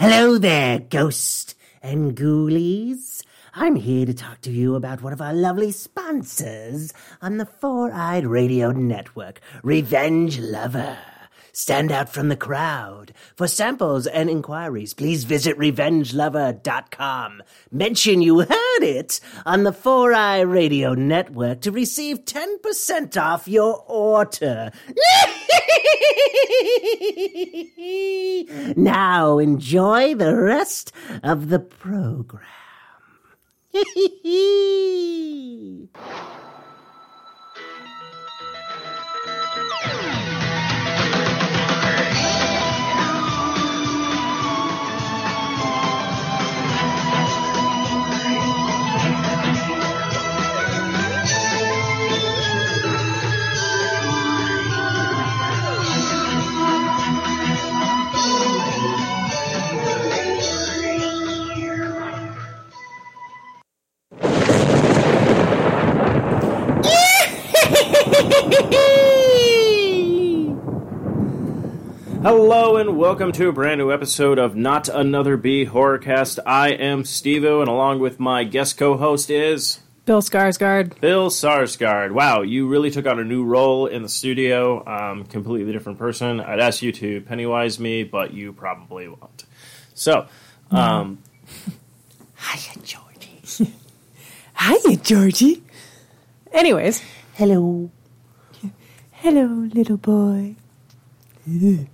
Hello there, ghost and ghoulies. I'm here to talk to you about one of our lovely sponsors on the Four Eyed Radio Network, Revenge Lover. Stand out from the crowd. For samples and inquiries, please visit revengelover.com. Mention you heard it on the Four Eye Radio Network to receive 10% off your order. now enjoy the rest of the program. Hello and welcome to a brand new episode of Not Another B Horrorcast. I am Stevo, and along with my guest co-host is Bill Skarsgård. Bill Sarsgaard. Wow, you really took on a new role in the studio. Um, completely different person. I'd ask you to Pennywise me, but you probably won't. So, um, Hiya, Georgie. Hiya, Georgie. Anyways, Hello. Hello, little boy.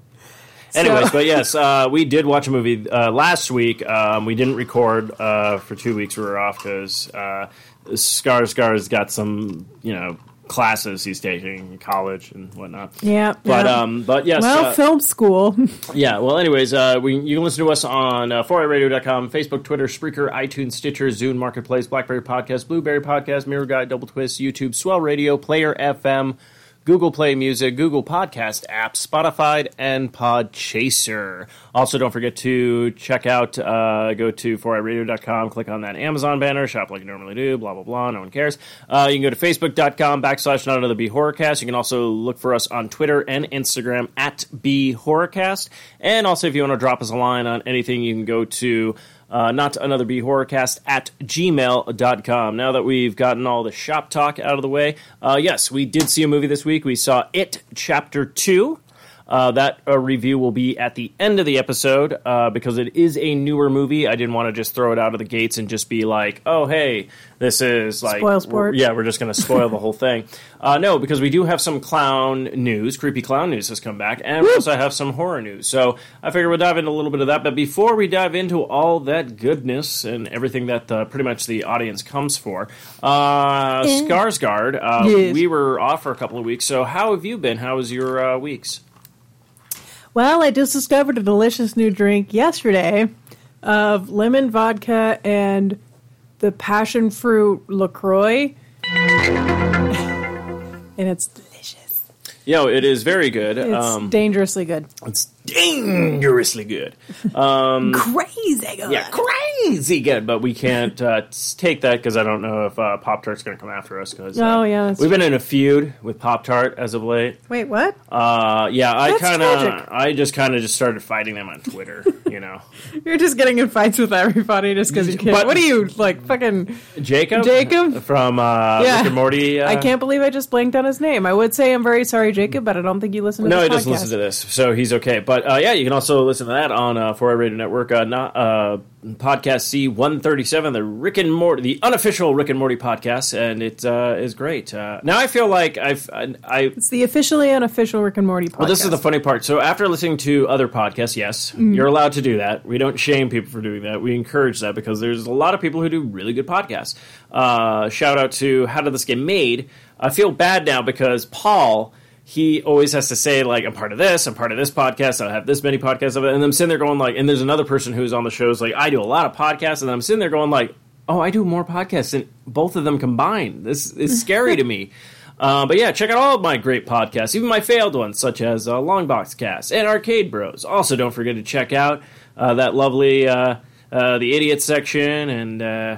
Anyways, but yes, uh, we did watch a movie uh, last week. Um, we didn't record uh, for two weeks. We were off because uh, Skarsgård's got some, you know, classes he's taking in college and whatnot. Yeah, But yeah. um, but yes, well, uh, film school. yeah. Well, anyways, uh, we you can listen to us on uh, 4iRadio.com, Facebook, Twitter, Spreaker, iTunes, Stitcher, Zune, Marketplace, BlackBerry Podcast, Blueberry Podcast, Miro Guide, Double Twist, YouTube, Swell Radio, Player FM, Google Play Music, Google Podcast app, Spotify, and Podchaser. Also, don't forget to check out, uh, go to 4iRadio.com, click on that Amazon banner, shop like you normally do, blah, blah, blah. No one cares. Uh, you can go to Facebook.com backslash Not Another B Horrorcast. You can also look for us on Twitter and Instagram at B Horrorcast. And also, if you want to drop us a line on anything, you can go to uh, not another be horrorcast at gmail.com. Now that we've gotten all the shop talk out of the way, uh, yes, we did see a movie this week. We saw It Chapter 2. Uh, that uh, review will be at the end of the episode uh, because it is a newer movie. I didn't want to just throw it out of the gates and just be like, "Oh, hey, this is like Spoil sport. we're- Yeah, we're just going to spoil the whole thing. Uh, no, because we do have some clown news. Creepy clown news has come back, and we also have some horror news. So I figure we'll dive into a little bit of that. But before we dive into all that goodness and everything that uh, pretty much the audience comes for, uh, Skarsgård, uh, Yes. we were off for a couple of weeks. So how have you been? How was your uh, weeks? Well, I just discovered a delicious new drink yesterday of lemon vodka and the passion fruit LaCroix. and it's delicious. Yeah, it is very good. It's um, dangerously good. it's dangerously good. Crazy good. Yeah, crazy good, but we can't uh, take that because I don't know if uh, Pop Tart's going to come after us. Cause, uh, Oh, yeah, we've been in a feud with Pop Tart as of late. Wait, what? Uh, yeah, I kind of. I just kind of just started fighting them on Twitter. you know, You're just getting in fights with everybody just because you can. But- what are you, like, fucking. Jacob, Jacob? from uh, Yeah. Rick and Morty. Uh, I can't believe I just blanked on his name. I would say I'm very sorry, Jacob, but I don't think you listen to No, this he doesn't listen to this, so he's okay. But uh, yeah, you can also listen to that on uh, 4 Radio Network, uh, not, uh, podcast C one thirty seven, the Rick and Morty, the unofficial Rick and Morty podcast, and it uh, is great. Uh, now I feel like I've I, I It's the officially unofficial Rick and Morty podcast. Well, this is the funny part. So after listening to other podcasts, yes, you're allowed to do that. We don't shame people for doing that. We encourage that because there's a lot of people who do really good podcasts. Uh, shout out to How Did This Get Made? I feel bad now because Paul. He always has to say like I'm part of this, I'm part of this podcast, I have this many podcasts of it, and I'm sitting there going like, and there's another person who's on the shows like I do a lot of podcasts, and I'm sitting there going like, oh, I do more podcasts than both of them combined. This is scary to me. Uh, but yeah, check out all of my great podcasts, even my failed ones, such as uh, Longbox Cast and Arcade Bros. Also, don't forget to check out uh, that lovely uh, uh, the Idiot section and uh,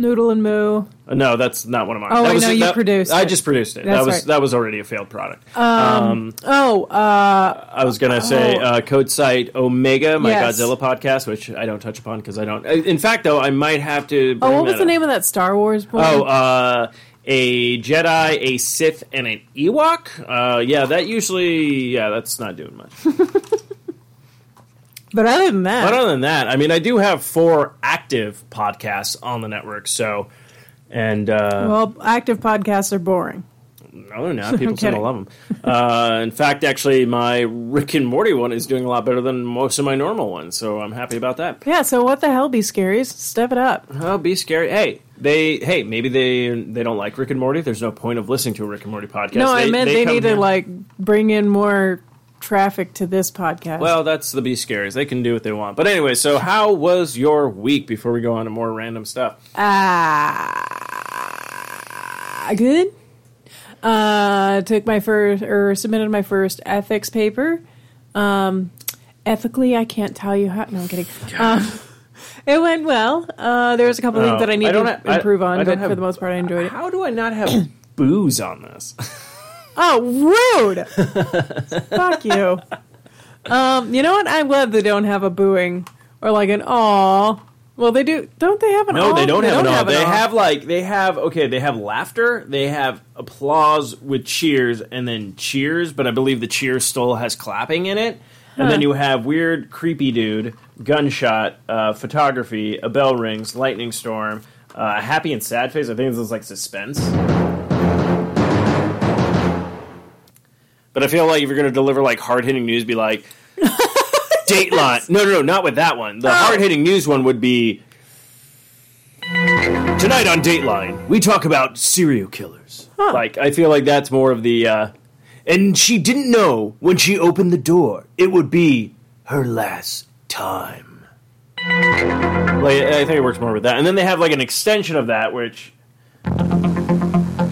Noodle and Moo. Uh, No, that's not one of mine. Oh, that I was, know you that- produced I it. just produced it. That's that was right. that was already a failed product. Oh, uh, I was gonna say Oh. uh, Code Site Omega, my Yes. Godzilla podcast, which I don't touch upon because I don't. In fact, though, I might have to. oh, what was the up. name of that Star Wars one? Oh, uh, a Jedi, a Sith, and an Ewok. Uh, yeah, that usually, yeah, that's not doing much. but other than that, But other than that, I mean, I do have four active podcasts on the network. So, and uh, well, active podcasts are boring. no, they're not. People to love them. Uh, in fact, actually, my Rick and Morty one is doing a lot better than most of my normal ones. So I'm happy about that. Yeah, so what the hell, be scaries? Step it up. Oh, be scary. Hey, they. Hey, maybe they they don't like Rick and Morty. There's no point of listening to a Rick and Morty podcast. no, I meant they, come need to like bring in more traffic to this podcast. Well, that's the be scaries. They can do what they want. But anyway, so how was your week before we go on to more random stuff? ah, good. Uh, took my first or submitted my first ethics paper. Um, ethically, I can't tell you how. No, I'm kidding. Um, it went well. Uh, there was a couple Oh, things that I need don't to improve I on, don't but have- for the most part, I enjoyed it. How do I not have booze on this? Oh, rude! Fuck you. Um, you know what? I'm glad they don't have a booing or like an aw. Well, they do. Don't they have an No, aw? they don't have it all. They aw. have like they have okay. They have laughter. They have applause with cheers, and then cheers. But I believe the cheers still has clapping in it. And then you have weird, creepy dude, gunshot, uh, photography, a bell rings, lightning storm, uh, happy and sad face. I think this is like suspense. But I feel like if you're going to deliver like hard hitting news, be like Dateline. No, no, no, not with that one. The hard hitting news one would be Tonight on Dateline, we talk about serial killers. Like, I feel like that's more of the. Uh, and she didn't know when she opened the door it would be her last time. Like, I think it works more with that. And then they have like an extension of that, which.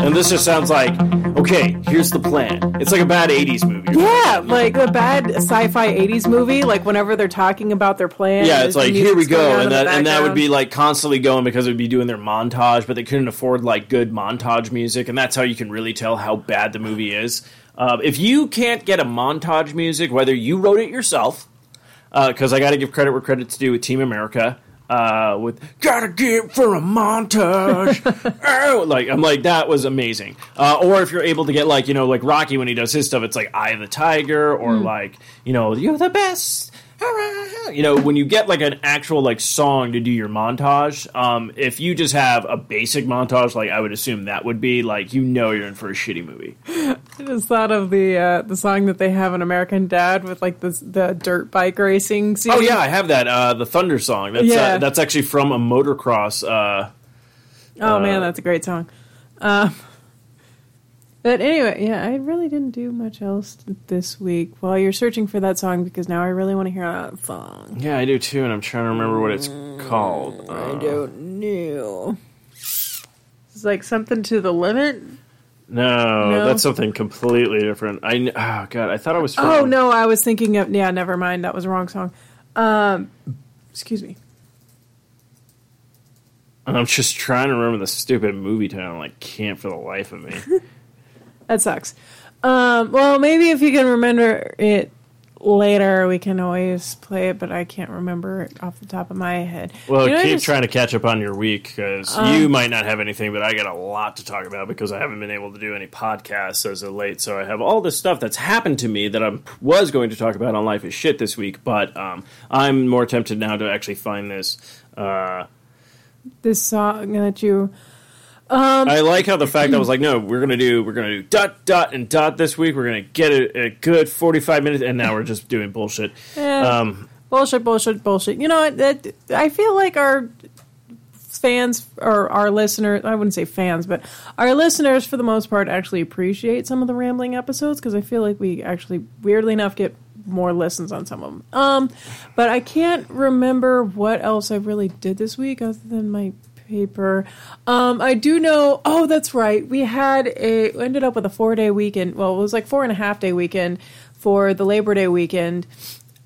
And this just sounds like, okay, here's the plan. It's like a bad 80s movie. Yeah, like a bad sci-fi '80s movie. Like whenever they're talking about their plan. Yeah, it's like here we go, and that and that would be like constantly going because it would be doing their montage, but they couldn't afford like good montage music, and that's how you can really tell how bad the movie is. Uh, if you can't get a montage music, whether you wrote it yourself, because I got to give credit where credit's due with Team America. Uh, with gotta get for a montage, oh, like I'm like that was amazing. Uh, or if you're able to get like you know like Rocky when he does his stuff, it's like Eye of the Tiger, or like you know you're the best. You know when you get like an actual like song to do your montage. Um, if you just have a basic montage, like I would assume that would be like you know you're in for a shitty movie. I just thought of the uh, the song that they have in American Dad with like the the dirt bike racing scene. Oh yeah, I have that. Uh, the Thunder song. That's Yeah. uh, that's actually from a motocross. Uh, Oh man, that's a great song. Um, but anyway, yeah, I really didn't do much else this week while you're searching for that song because now I really want to hear that song. yeah, I do too, and I'm trying to remember what it's called. I Uh, don't know. It's like something to the limit. no, No? that's something completely different. I oh god, I thought I was. From, Oh no, I was thinking of yeah. Never mind, that was the wrong song. Um, excuse me. I'm just trying to remember the stupid movie title. and I can't for the life of me. That sucks. Um, well, maybe if you can remember it later, we can always play it. But I can't remember it off the top of my head. Well, You know, keep just- trying to catch up on your week because you might not have anything, but I got a lot to talk about because I haven't been able to do any podcasts as of late. So I have all this stuff that's happened to me that I was going to talk about on Life is Shit this week, but um, I'm more tempted now to actually find this. Uh, this song that you. I like how the fact I was like, no, we're gonna do, we're gonna do dot dot and dot this week. We're gonna get a, a good 45 minutes, and now we're just doing bullshit. Eh, Um, bullshit, bullshit, bullshit. You know what? That, I feel like our fans or our listeners, I wouldn't say fans, but our listeners for the most part actually appreciate some of the rambling episodes because I feel like we actually, weirdly enough, get more listens on some of them. Um, but I can't remember what else I really did this week other than my paper. Um, I do know. Oh, that's right. We had a ended up with a four day weekend. Well, it was like four and a half day weekend for the Labor Day weekend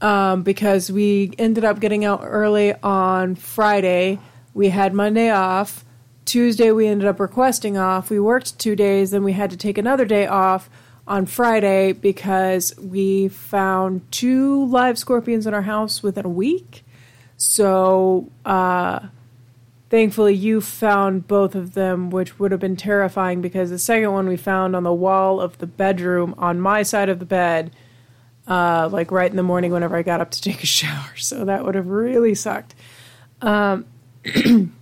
um, because we ended up getting out early on Friday. We had Monday off. Tuesday we ended up requesting off. We worked two days, then we had to take another day off on Friday because we found two live scorpions in our house within a week. So, uh, thankfully, you found both of them, which would have been terrifying because the second one we found on the wall of the bedroom on my side of the bed, uh, like right in the morning whenever I got up to take a shower. So that would have really sucked. Um, and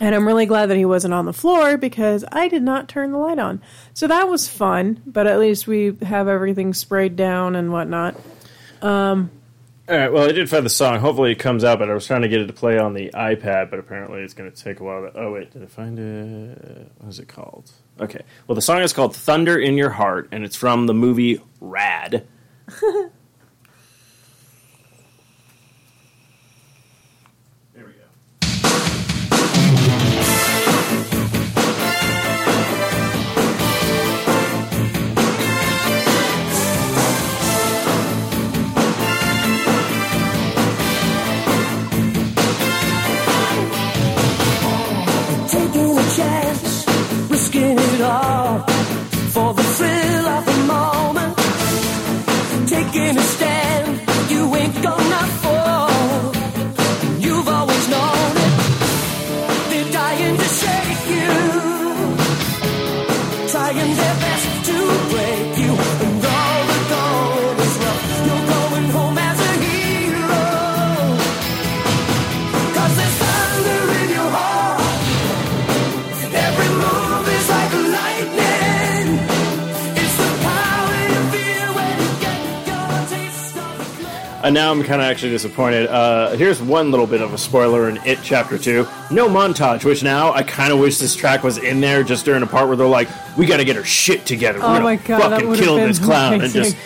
I'm really glad that he wasn't on the floor because I did not turn the light on. So that was fun, but at least we have everything sprayed down and whatnot. All right. Well, I did find the song. Hopefully, it comes out. But I was trying to get it to play on the iPad, but apparently, it's going to take a while. To, oh wait, did I find it? What is it called? Okay. Well, the song is called "Thunder in Your Heart," and it's from the movie Rad. Taking a stand, And now I'm kind of actually disappointed. Uh, here's one little bit of a spoiler in It Chapter 2. No montage, which now I kind of wish this track was in there just during a part where they're like, we got to get our shit together. We're Oh gonna my God, that fucking would've kill been this clown. And amazing. just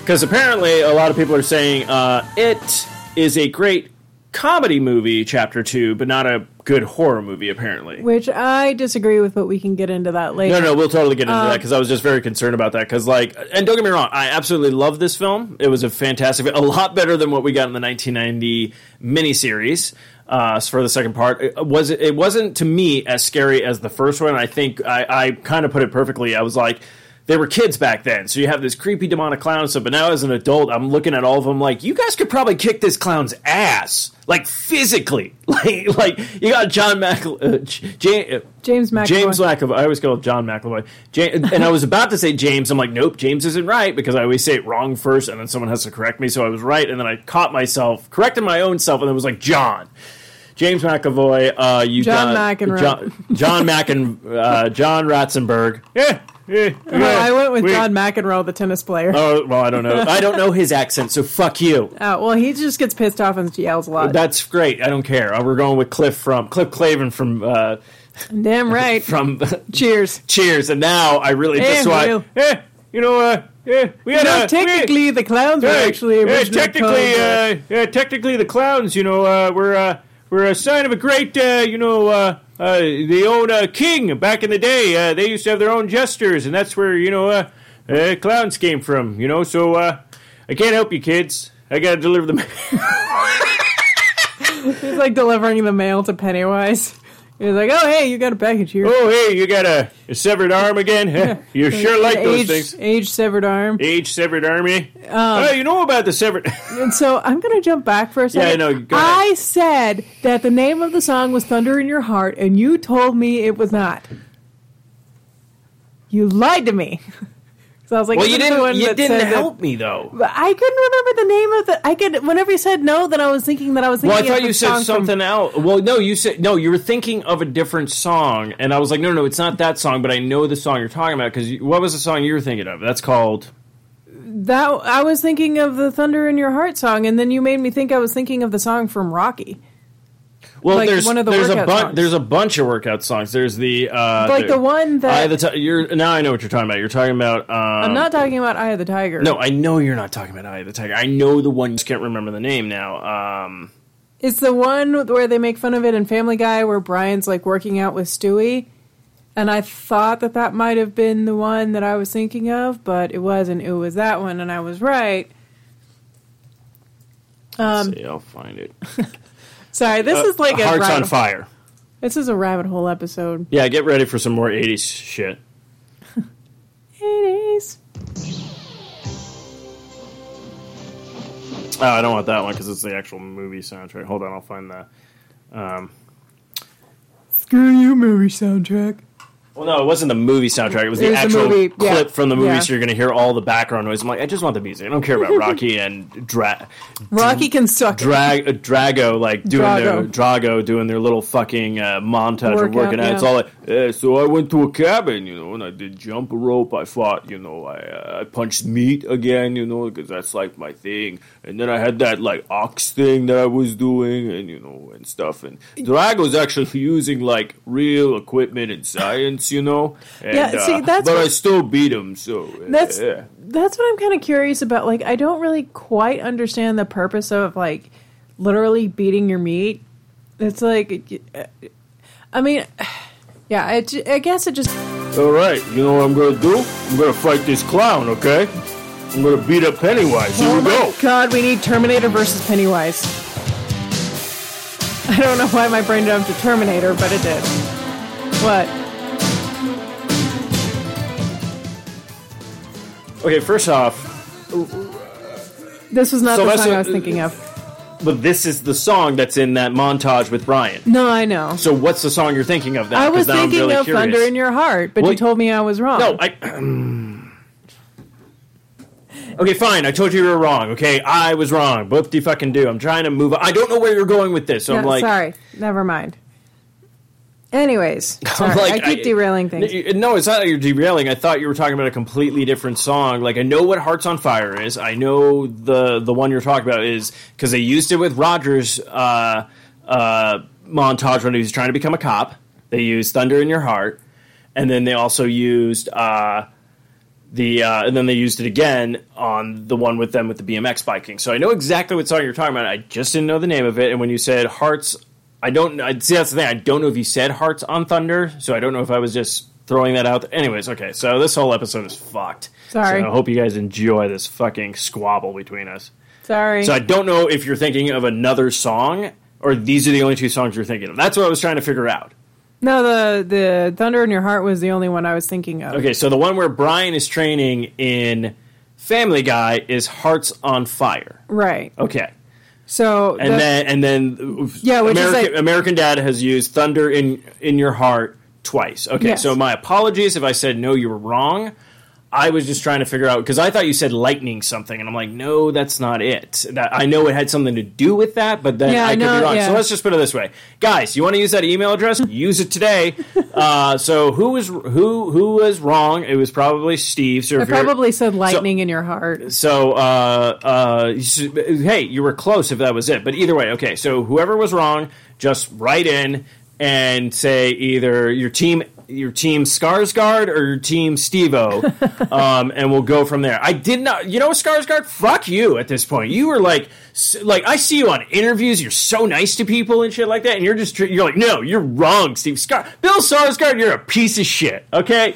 Because apparently a lot of people are saying uh, It is a great comedy movie, Chapter 2, but not a good horror movie, apparently. Which I disagree with, but we can get into that later. No, no, we'll totally get into Um, that because I was just very concerned about that. Because, like, and don't get me wrong, I absolutely love this film. It was a fantastic, a lot better than what we got in the 1990 miniseries. Uh, for the second part, it was it wasn't to me as scary as the first one. I think I, I kind of put it perfectly. I was like, they were kids back then, so you have this creepy demonic clown and stuff. But now, as an adult, I'm looking at all of them like, you guys could probably kick this clown's ass, like physically, like like you got John Mac, uh, J- uh, James McAvoy. James McAvoy. I always call him John McAvoy. And I was about to say James. I'm like, nope, James isn't right because I always say it wrong first, and then someone has to correct me. So I was right, and then I caught myself, corrected my own self, and it was like John. James McAvoy. Uh, you John got McEnroe. John, John uh, John Ratzenberg. Yeah, yeah, Oh, I went with we- John McEnroe, the tennis player. Oh well, I don't know. I don't know his accent, so fuck you. Uh, well, he just gets pissed off and yells a lot. That's great. I don't care. Uh, we're going with Cliff from Cliff Clavin from uh, Damn right. from Cheers. Cheers. And now I really Hey, just want. Will. Yeah, you know, uh, yeah, we had No, a technically, the clowns we, were actually originally technically, called, uh, yeah, technically the clowns. You know, uh, were uh, were a sign of a great, uh, you know, uh, uh, the old uh, king back in the day. Uh, they used to have their own jesters, and that's where you know, uh, uh, clowns came from. You know, so uh, I can't help you, kids. I gotta deliver the. Mail. He's like delivering the mail to Pennywise. He's like, "Oh, hey, you got a package here." oh, hey, you got a, a severed arm again? You sure like those age, things. Age severed arm. Age severed army. Um, oh, you know about the severed. And so I'm going to jump back for a second. I know, go ahead. I said that the name of the song was Thunder in Your Heart, and you told me it was not. You lied to me. I was like, well, you didn't. You didn't said that-" help me though. I couldn't remember the name of the. I could. Whenever you said no, then I was thinking that I was thinking. Of the song. Well, I thought you said from- something else. Well, no, you said no. You were thinking of a different song, and I was like, no, no, it's not that song. But I know the song you're talking about because what was the song you were thinking of? That's called. that. I was thinking of the Thunder in Your Heart song, and then you made me think I was thinking of the song from Rocky. Well, Like there's one of the there's a bunch there's a bunch of workout songs. There's the uh, Like the one that- Eye of the Ti- you're now I know what you're talking about. You're talking about. Um, I'm not talking about Eye of the Tiger. No, I know you're not talking about Eye of the Tiger. I know the one. Just can't remember the name now. Um, It's the one where they make fun of it in Family Guy, where Brian's like working out with Stewie. And I thought that that might have been the one that I was thinking of, but it wasn't. It was that one, and I was right. let's Um, see, I'll find it. sorry, this is like a Hearts right- on Fire. This is a rabbit hole episode. Yeah, get ready for some more '80s shit. 80s. Oh, I don't want that one because it's the actual movie soundtrack. Hold on, I'll find that. Um, Screw you, movie soundtrack. Well, no, it wasn't the movie soundtrack. It was the It was the actual movie, clip yeah. from the movie, Yeah. so you're going to hear all the background noise. I'm like, I just want the music. I don't care about Rocky and Dra- Rocky can suck. Drag uh, Drago like doing their Drago. Drago doing their little fucking uh, montage of Workout, working out. It's yeah. all like, yeah, so I went to a cabin, you know, and I did jump rope. I fought, you know, I uh, I punched meat again, you know, because that's like my thing. And then I had that like ox thing that I was doing, and you know, and stuff. And Drago's actually using like real equipment and science, you know. And, Yeah, see, uh, that's but what- I still beat him. So uh, That's yeah. that's what I'm kind of curious about. Like, I don't really quite understand the purpose of like literally beating your meat. It's like, I mean, yeah, I, ju- I guess it just All right, you know what I'm gonna do? I'm gonna fight this clown, okay? I'm gonna beat up Pennywise. Here Oh we my go. god, we need Terminator versus Pennywise. I don't know why my brain jumped to Terminator, but it did. What? Okay, first off, This was not So the that's song a- I was thinking of. But this is the song that's in that montage with Brian. No, I know. So what's the song you're thinking of? Then? I was thinking really of curious. Thunder in Your Heart, but Well, you told me I was wrong. No, I. okay, fine. I told you you were wrong. Okay, I was wrong. Both do you fucking do. I'm trying to move. on. I don't know where you're going with this. So I'm like, sorry. Never mind. Anyways, sorry, like, I keep derailing things. No, it's not that you're derailing. I thought you were talking about a completely different song. Like I know what "Hearts on Fire" is. I know the the one you're talking about is because they used it with Rogers' uh, uh, montage when he was trying to become a cop. They used "Thunder in Your Heart," and then they also used uh, the uh, and then they used it again on the one with them with the BMX biking. So I know exactly what song you're talking about. I just didn't know the name of it. And when you said "Hearts," I don't. I see that's the thing. I don't know if you said "Hearts on Thunder," so I don't know if I was just throwing that out. There. Anyways, okay. So this whole episode is fucked. Sorry. So I hope you guys enjoy this fucking squabble between us. Sorry. So I don't know if you're thinking of another song or these are the only two songs you're thinking of. That's what I was trying to figure out. no, the the Thunder in Your Heart was the only one I was thinking of. Okay, so the one where Brian is training in Family Guy is Hearts on Fire. Right. Okay. So And the- then and then Yeah, which is American, like- American Dad has used Thunder in in Your Heart twice. Okay, Yes. so my apologies if I said no, you were wrong. I was just trying to figure out because I thought you said lightning something, and I'm like, no, that's not it. That I know it had something to do with that, but then Yeah, I could no, be wrong. yeah. So let's just put it this way, guys. You want to use that email address? use it today. Uh, so who was who who was wrong? It was probably Steve. So I probably said lightning in your heart. so, uh, uh, you hey, you were close if that was it. But either way, okay. So whoever was wrong, just write in and say either your team, your team Skarsgård or your team Stevo, um, and we'll go from there. I did not, you know, Skarsgård. Fuck you at this point. You were like, like I see you on interviews. You're so nice to people and shit like that, and you're just you're like, no, you're wrong, Steve Skar, Bill Skarsgård. You're a piece of shit. Okay.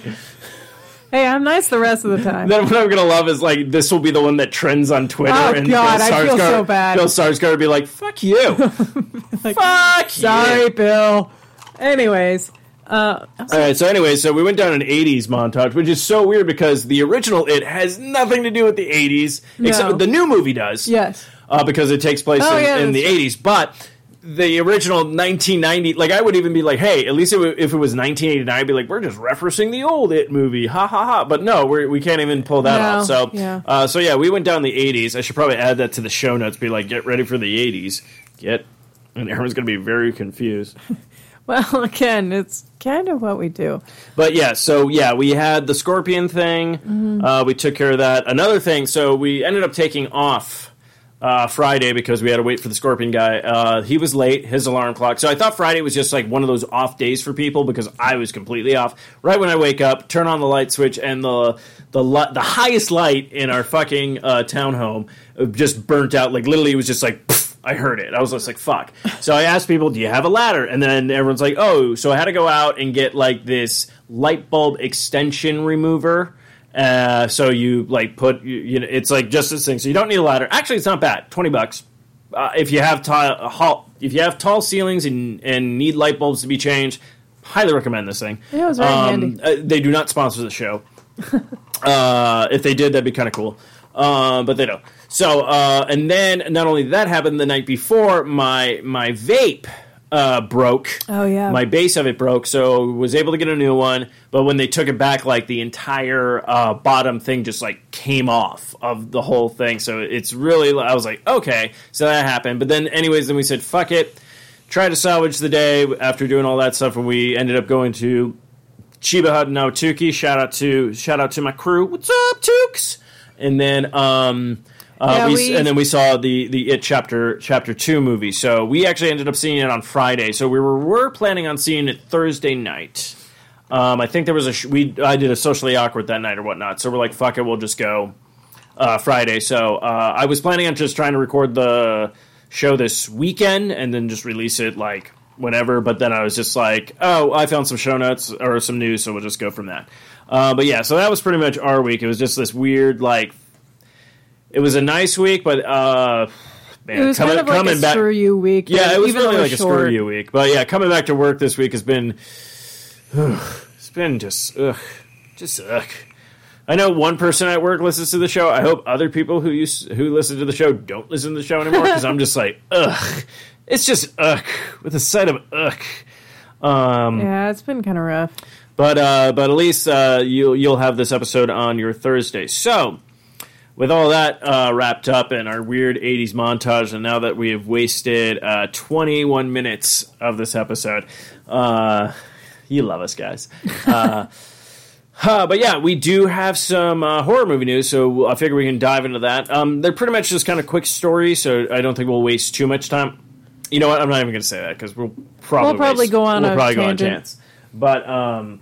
Hey, I'm nice the rest of the time. Then what I'm gonna love is like this will be the one that trends on Twitter. Oh, and God, Bill I feel so bad. Bill Skarsgård would be like, "Fuck you, fuck Sorry, you." Bill. Anyways, uh, All right. So anyway, so we went down an '80s montage, which is so weird because the original it has nothing to do with the '80s, except No. the new movie does. yes. uh, because it takes place Oh, in, yeah, in the that's 80s. But the original 1990, like I would even be like, hey, at least it w- if it was 1989, I'd be like, we're just referencing the old It movie, ha ha ha. But no, we're, we can't even pull that No, off. So yeah. uh, so yeah, we went down the 80s. I should probably add that to the show notes. Be like, get ready for the 80s. Get. And everyone's going to be very confused. Well, again, it's kind of what we do. But yeah, so yeah, we had the scorpion thing. Mm-hmm. Uh, we took care of that. Another thing, so we ended up taking off uh, Friday because we had to wait for the scorpion guy. Uh, he was late, his alarm clock. So I thought Friday was just like one of those off days for people because I was completely off. Right when I wake up, turn on the light switch, and the the li- the highest light in our fucking uh, townhome just burnt out. Like literally, it was just like. pfft, I heard it. I was just like, fuck. So I asked people, do you have a ladder? And then everyone's like, oh. So I had to go out and get like this light bulb extension remover. Uh, so you like put, you, you know, it's like just this thing. So you don't need a ladder. Actually, it's not bad. 20 bucks. Uh, uh, if you have tall, hall, if you have tall ceilings and and need light bulbs to be changed, highly recommend this thing. Yeah, it was very handy. uh, they do not sponsor the show. uh, if they did, that'd be kind of cool. Uh, but they don't. So, uh, and then not only did that happened the night before, my my vape uh, broke. Oh, yeah. my base of it broke. So was able to get a new one. But when they took it back, like the entire uh, bottom thing just like came off of the whole thing. So it's really. I was like, okay, so that happened. But then, anyways, then we said, fuck it. Try to salvage the day after doing all that stuff, and we ended up going to Cheba Hut Naotuki. Shout out to shout out to my crew. What's up, Tukes? And then um uh, Yeah, we, we- and then we saw the the It chapter chapter two movie. So we actually ended up seeing it on Friday. So we were were planning on seeing it Thursday night. Um, I think there was a sh- we I did a socially awkward that night or whatnot. So we're like, fuck it, we'll just go uh, Friday. So uh, I was planning on just trying to record the show this weekend and then just release it like whenever. But then I was just like, oh, I found some show notes or some news, so we'll just go from that. Uh, but yeah, so that was pretty much our week. It was just this weird like. It was a nice week, but uh, man, It was coming, kind of like a back, screw you week. yeah, it was really like a short. screw you week. But yeah, coming back to work this week has been it's been just ugh, just ugh. I know one person at work listens to the show. I hope other people who used who listen to the show don't listen to the show anymore because I'm just like ugh. It's just ugh with a side of ugh. Um, Yeah, it's been kind of rough. but uh, but at least uh, you'll you'll have this episode on your Thursday. So with all that uh, wrapped up and our weird '80s montage, and now that we have wasted uh, 21 minutes of this episode, uh, you love us, guys. Uh, uh, but yeah, we do have some uh, horror movie news, so I figure we can dive into that. Um, they're pretty much just kind of quick stories, so I don't think we'll waste too much time. You know what? I'm not even going to say that because we'll probably We'll probably waste- go on we'll a probably go on tangent. chance. But um,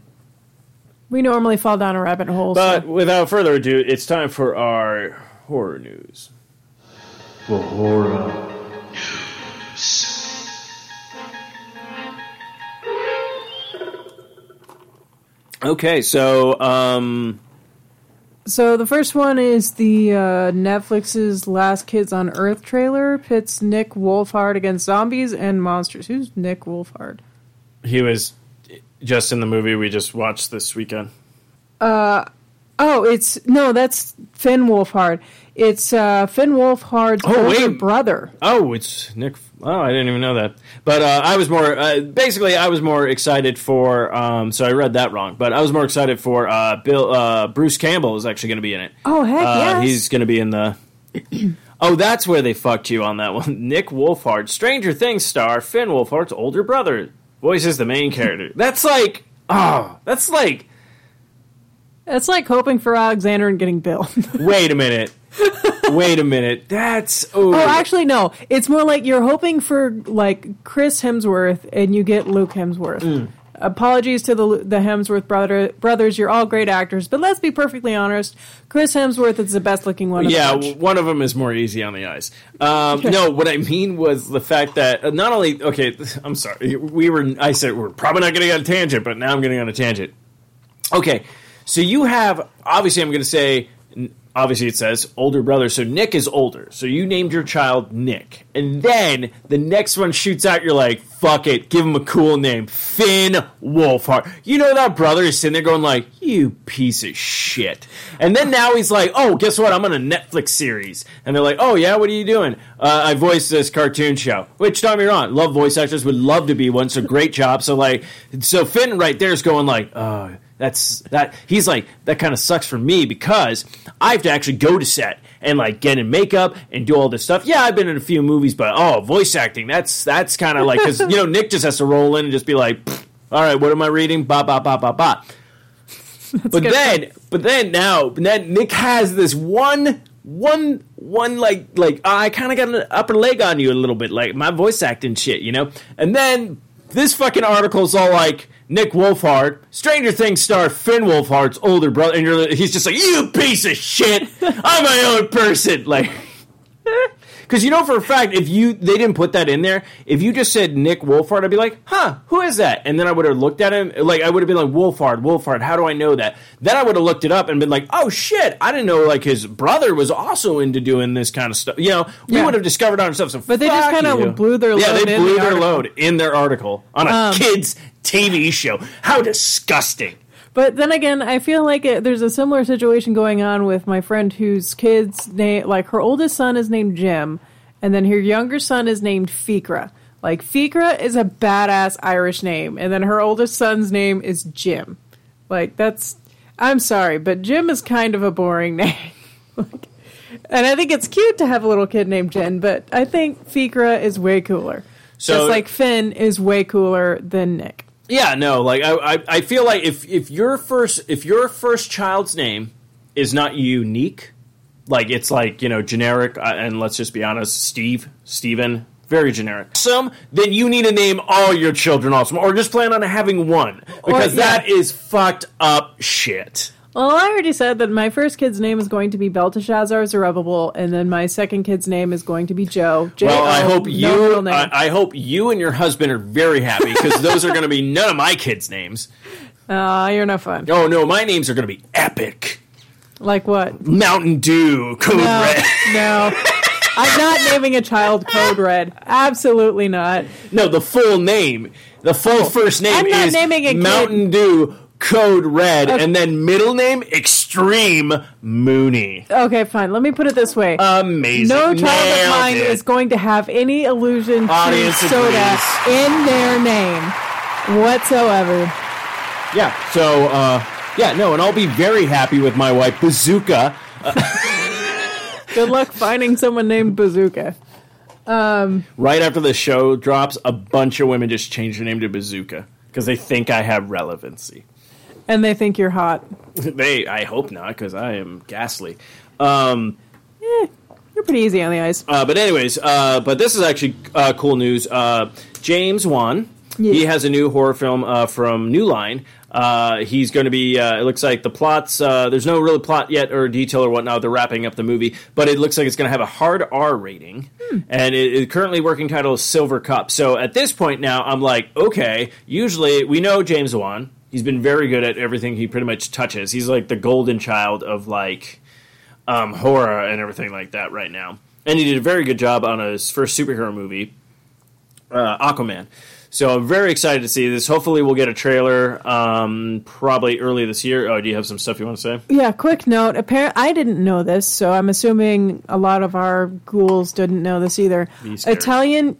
We normally fall down a rabbit hole. but so. without further ado, it's time for our horror news. The horror Okay, so um, So the first one is the uh, Netflix's Last Kids on Earth trailer pits Nick Wolfhard against zombies and monsters. Who's Nick Wolfhard? he was just in the movie we just watched this weekend. Oh, it's no, that's Finn Wolfhard. It's uh, Finn Wolfhard's Oh, older wait. brother. Oh, it's Nick. Oh, I didn't even know that. But uh, I was more uh, basically I was more excited for. Um, so I read that wrong, but I was more excited for uh, Bill. Uh, Bruce Campbell is actually going to be in it. Oh heck Uh, yes! He's going to be in the. oh, that's where they fucked you on that one. Nick Wolfhard, Stranger Things star Finn Wolfhard's older brother, voices the main character. That's like, oh, that's like. It's like hoping for Alexander and getting Bill. Wait a minute. Wait a minute. That's oh, oh, actually, no. It's more like you're hoping for like Chris Hemsworth and you get Luke Hemsworth. Mm. Apologies to the the Hemsworth brother, brothers. You're all great actors, but let's be perfectly honest. Chris Hemsworth is the best looking one. Of Yeah, one of them is more easy on the eyes. Um, no, what I mean was the fact that uh, not only okay, I'm sorry, we were. I said we're probably not getting on a tangent, but now I'm getting on a tangent. Okay, so you have obviously I'm going to say obviously it says older brother, so Nick is older. So you named your child Nick, and then the next one shoots out. You're like, fuck it, give him a cool name, Finn Wolfhard. You know that brother is sitting there going like, you piece of shit. And then now he's like, oh, guess what? I'm on a Netflix series, and they're like, oh yeah, what are you doing? Uh, I voiced this cartoon show. Which don't get me wrong, love voice actors, would love to be one. So great job. So like, so Finn right there is going like, oh. That's that. He's like that. Kind of sucks for me because I have to actually go to set and like get in makeup and do all this stuff. Yeah, I've been in a few movies, but oh, voice acting. That's that's kind of like because you know Nick just has to roll in and just be like, all right, what am I reading? Ba ba ba ba ba. But then, but then now, then Nick has this one, one, one like like oh, I kind of got an upper leg on you a little bit, like my voice acting shit, you know. And then this fucking article's all like Nick Wolfhard, Stranger Things star Finn Wolfhard's older brother, and you're, he's just like, you piece of shit, I'm my own person, like. Because you know for a fact, if you they didn't put that in there, if you just said Nick Wolfhard, I'd be like, huh, who is that? And then I would have looked at him, like I would have been like Wolfhard, Wolfhard. How do I know that? Then I would have looked it up and been like, oh shit, I didn't know like his brother was also into doing this kind of stuff. You know, we Yeah. would have discovered our stuff. So But they just kinda blew their yeah, load they blew the their article. load in their article on a Um, kids TV show. How disgusting. But then again, I feel like it, there's a similar situation going on with my friend whose kids name, like her oldest son is named Jim, and then her younger son is named Fiachra. Like Fiachra is a badass Irish name, and then her oldest son's name is Jim. Like that's, I'm sorry, but Jim is kind of a boring name. Like, and I think it's cute to have a little kid named Jen, but I think Fiachra is way cooler. So- Just like Finn is way cooler than Nick. Yeah, no, like I, I, I feel like if if your first if your first child's name is not unique, like it's like you know generic, uh, and let's just be honest, Steve, Steven, very generic. Some, then you need to name all your children awesome, or just plan on having one because yeah. that is fucked up shit. Well, I already said that my first kid's name is going to be Belteshazzar Zerubbabel, and then my second kid's name is going to be Joe. J-O, Well, I hope no you. I, I hope you and your husband are very happy because those are going to be none of my kids' names. Aw, you're no fun. Oh no, my names are going to be epic. Like what? Mountain Dew, Code No, Red. no. I'm not naming a child Code Red. Absolutely not. No, the full name. The full first name I'm not is naming a kid- Mountain Dew Code Red, and then middle name Extreme Mooney. Okay, fine. Let me put it this way. Amazing. no child of mine it. is going to have any allusion Audience to soda in their name whatsoever. Yeah. So, uh, yeah, no, and I'll be very happy with my wife Bazooka. Good luck finding someone named Bazooka. Right after the show drops, a bunch of women just change their name to Bazooka because they think I have relevancy. And they think you're hot. they, I hope not, because I am ghastly. Um, You're pretty easy on the eyes. Uh, but anyways, uh, but this is actually uh, cool news. Uh, James Wan, he has a new horror film uh, from New Line. Uh, he's going to be. Uh, it looks like the plots. Uh, there's no really plot yet or detail or whatnot. They're wrapping up the movie, but it looks like it's going to have a hard R rating, and it, it currently working title is Silver Cup. So at this point now, I'm like, okay. Usually we know James Wan. He's been very good at everything he pretty much touches. He's like the golden child of like um, horror and everything like that right now. And he did a very good job on his first superhero movie, uh, Aquaman. So I'm very excited to see this. Hopefully, we'll get a trailer um, probably early this year. Oh, do you have some stuff you want to say? Yeah, quick note. Apparent I didn't know this, so I'm assuming a lot of our ghouls didn't know this either. Italian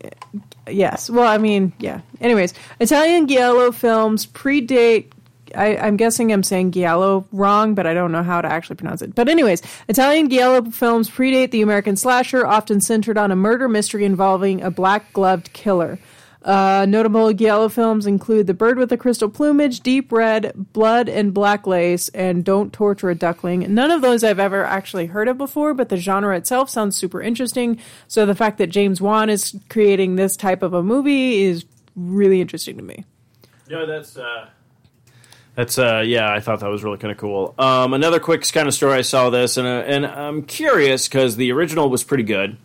Yes. Well, I mean, yeah. Anyways, Italian giallo films predate I, I'm guessing I'm saying giallo wrong, but I don't know how to actually pronounce it. But anyways, Italian giallo films predate the American slasher, often centered on a murder mystery involving a black-gloved killer. Uh, notable giallo films include The Bird with the Crystal Plumage, Deep Red, Blood and Black Lace, and Don't Torture a Duckling. None of those I've ever actually heard of before, but the genre itself sounds super interesting. So the fact that James Wan is creating this type of a movie is really interesting to me. No, that's uh, that's uh, yeah. I thought that was really kind of cool. Um, another quick kind of story. I saw this, and uh, and I'm curious because the original was pretty good.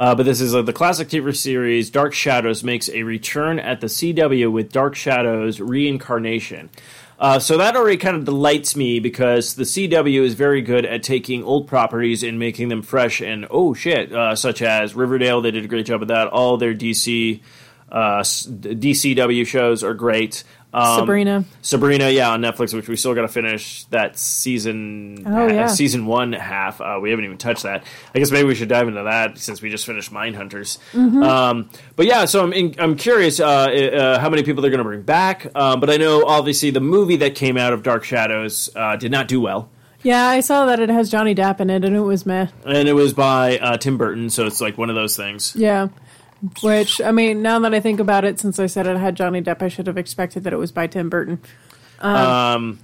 Uh, but this is uh, the classic TV series Dark Shadows makes a return at the CW with Dark Shadows reincarnation. Uh, so that already kind of delights me because the CW is very good at taking old properties and making them fresh and oh shit, uh, such as Riverdale. They did a great job of that. All their DC uh, DCW shows are great. Um, Sabrina. Sabrina, yeah, on Netflix, which we still got to finish that season. Oh, yeah. season one half. Uh, we haven't even touched that. I guess maybe we should dive into that since we just finished Mindhunters. Mm-hmm. Um, but yeah, so I'm in, I'm curious uh, uh, how many people they're going to bring back. Um, but I know obviously the movie that came out of Dark Shadows uh, did not do well, Yeah, I saw that it has Johnny Depp in it, and it was meh. and it was by uh, Tim Burton, so it's like one of those things. Yeah. Which, I mean, now that I think about it, since I said it had Johnny Depp, I should have expected that it was by Tim Burton. Um,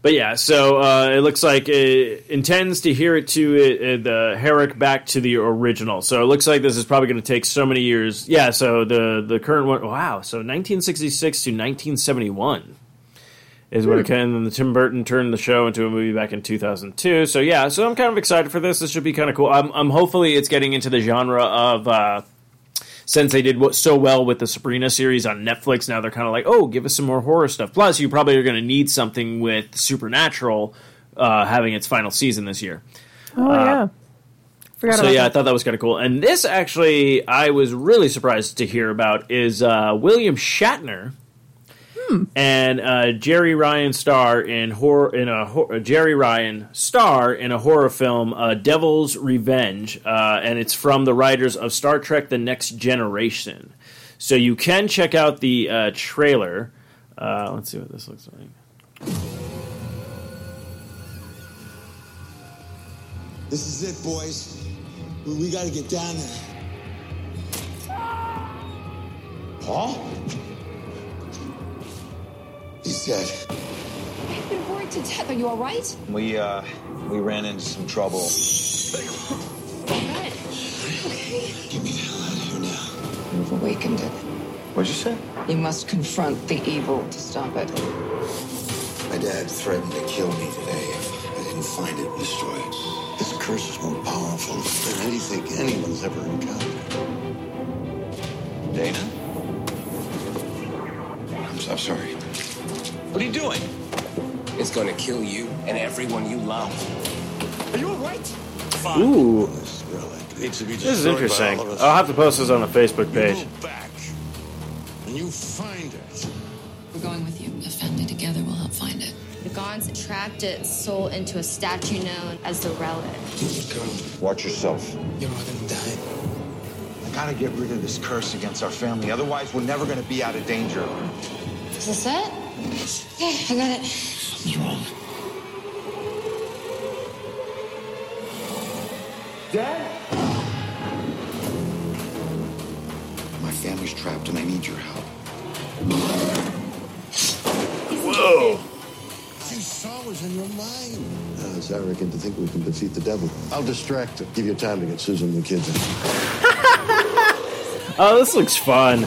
but yeah, so uh, it looks like it intends to hear it to uh, the Herrick back to the original. So it looks like this is probably going to take so many years. Yeah, so the the current one, wow, so 1966 to 1971 is it came, and then the Tim Burton turned the show into a movie back in 2002. So yeah, so I'm kind of excited for this. This should be kind of cool. I'm, I'm hopefully it's getting into the genre of. Uh, since they did what, so well with the Sabrina series on Netflix, now they're kind of like, oh, give us some more horror stuff. Plus, you probably are going to need something with Supernatural uh, having its final season this year. Oh yeah. Forgot So yeah, I thought that was kind of cool. And this actually, I was really surprised to hear about is uh, William Shatner and uh, Jeri Ryan star in horror in a hor- uh, Jeri Ryan star in a horror film, uh, Devil's Revenge, uh, and it's from the writers of Star Trek: The Next Generation. So you can check out the uh, trailer. Uh, let's see what this looks like. This is it, boys. We, we gotta get down there. Paul? He's dead. I've been worried to death. Are you all right? We uh we ran into some trouble. Okay. Get me the hell out of here now. You've awakened it. What'd you say? You must confront the evil to stop it. My dad threatened to kill me today if I didn't find it and destroy it. This curse is more powerful than anything anyone's ever encountered. Dana? I'm, so- I'm sorry. What are you doing? It's gonna kill you and everyone you love. Are you all right? Ooh, This is really Needs to be this is interesting. I'll have to post this on the Facebook page. Go back and you find it. We're going with you. Offended together, we'll help find it. The Gons trapped its soul into a statue known as the Relic. Watch yourself. You're not gonna die. I gotta get rid of this curse against our family, otherwise we're never gonna be out of danger. Is this it? Okay, I got it. Something's wrong. Dad? My family's trapped and I need your help. Whoa. You saw was in your mind. Uh, it's arrogant to think we can defeat the devil. I'll distract him. Give you time to get Susan and the kids in. Oh, this looks fun.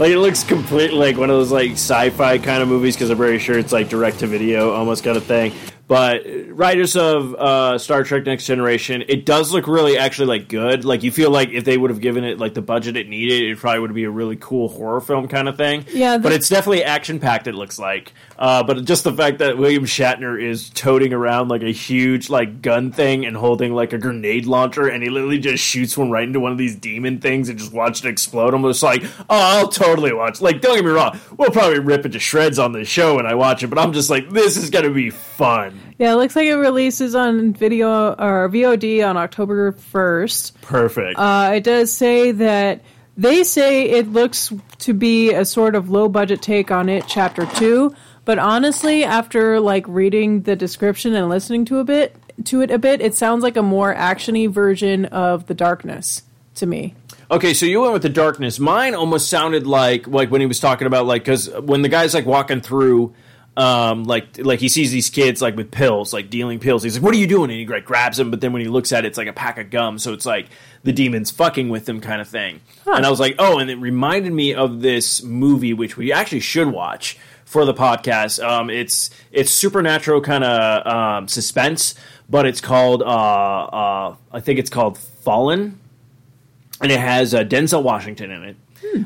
Like it looks completely like one of those like sci-fi kind of movies because I'm very sure it's like direct to video almost kind of thing. But writers of uh, Star Trek: Next Generation, it does look really actually like good. Like you feel like if they would have given it like the budget it needed, it probably would be a really cool horror film kind of thing. Yeah, but it's definitely action packed. It looks like, uh, but just the fact that William Shatner is toting around like a huge like gun thing and holding like a grenade launcher, and he literally just shoots one right into one of these demon things and just watch it explode. I'm just like, oh, I'll totally watch. Like, don't get me wrong, we'll probably rip it to shreds on the show when I watch it, but I'm just like, this is gonna be fun. Yeah, it looks like it releases on video or VOD on October 1st. Perfect. Uh, it does say that they say it looks to be a sort of low budget take on it, chapter 2. But honestly, after like reading the description and listening to a bit to it a bit, it sounds like a more actiony version of The Darkness to me. Okay, so you went with the darkness. Mine almost sounded like like when he was talking about like because when the guy's like walking through, um, like like he sees these kids like with pills, like dealing pills. He's like, "What are you doing?" And he like grabs them, but then when he looks at it, it's like a pack of gum. So it's like the demons fucking with them, kind of thing. And I was like, "Oh!" And it reminded me of this movie, which we actually should watch for the podcast. Um, it's it's supernatural kind of um, suspense, but it's called uh, uh, I think it's called Fallen and it has uh, Denzel Washington in it.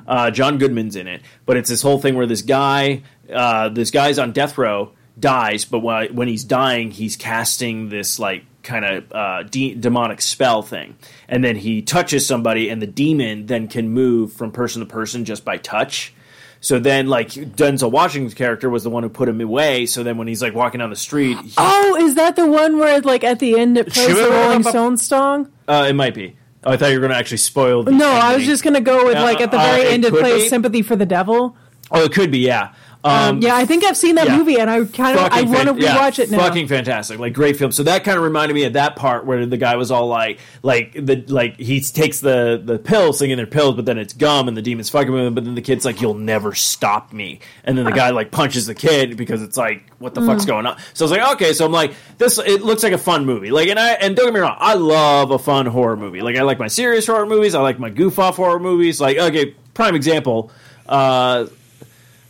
Uh, John Goodman's in it, but it's this whole thing where this guy, uh, this guy's on death row, dies, but when, when he's dying, he's casting this like kind of uh, de- demonic spell thing, and then he touches somebody, and the demon then can move from person to person just by touch. So then, like Denzel Washington's character was the one who put him away. So then, when he's like walking down the street, he- Oh, is that the one where like at the end it plays the Rolling Stones song? uh, it might be. Oh, I thought you were going to actually spoil. The No, I was just gonna go with Uh, like at the uh, very it end it could plays be. "Sympathy for the Devil." Oh, it could be. Yeah. Um, yeah, I think I've seen that yeah. movie, and I kind of I want to fan- yeah, rewatch it now. Fucking fantastic, like great film. So that kind of reminded me of that part where the guy was all like, like the like he takes the the pills, thinking they're pills, but then it's gum, and the demon's fucking with him. But then the kid's like, "You'll never stop me," and then the guy like punches the kid because it's like, "What the Mm. fuck's going on?" So I was like, "Okay," so I'm like, "This it looks like a fun movie." Like, and I and don't get me wrong, I love a fun horror movie. Like, I like my serious horror movies. I like my goof off horror movies. Like, okay, prime example. Uh,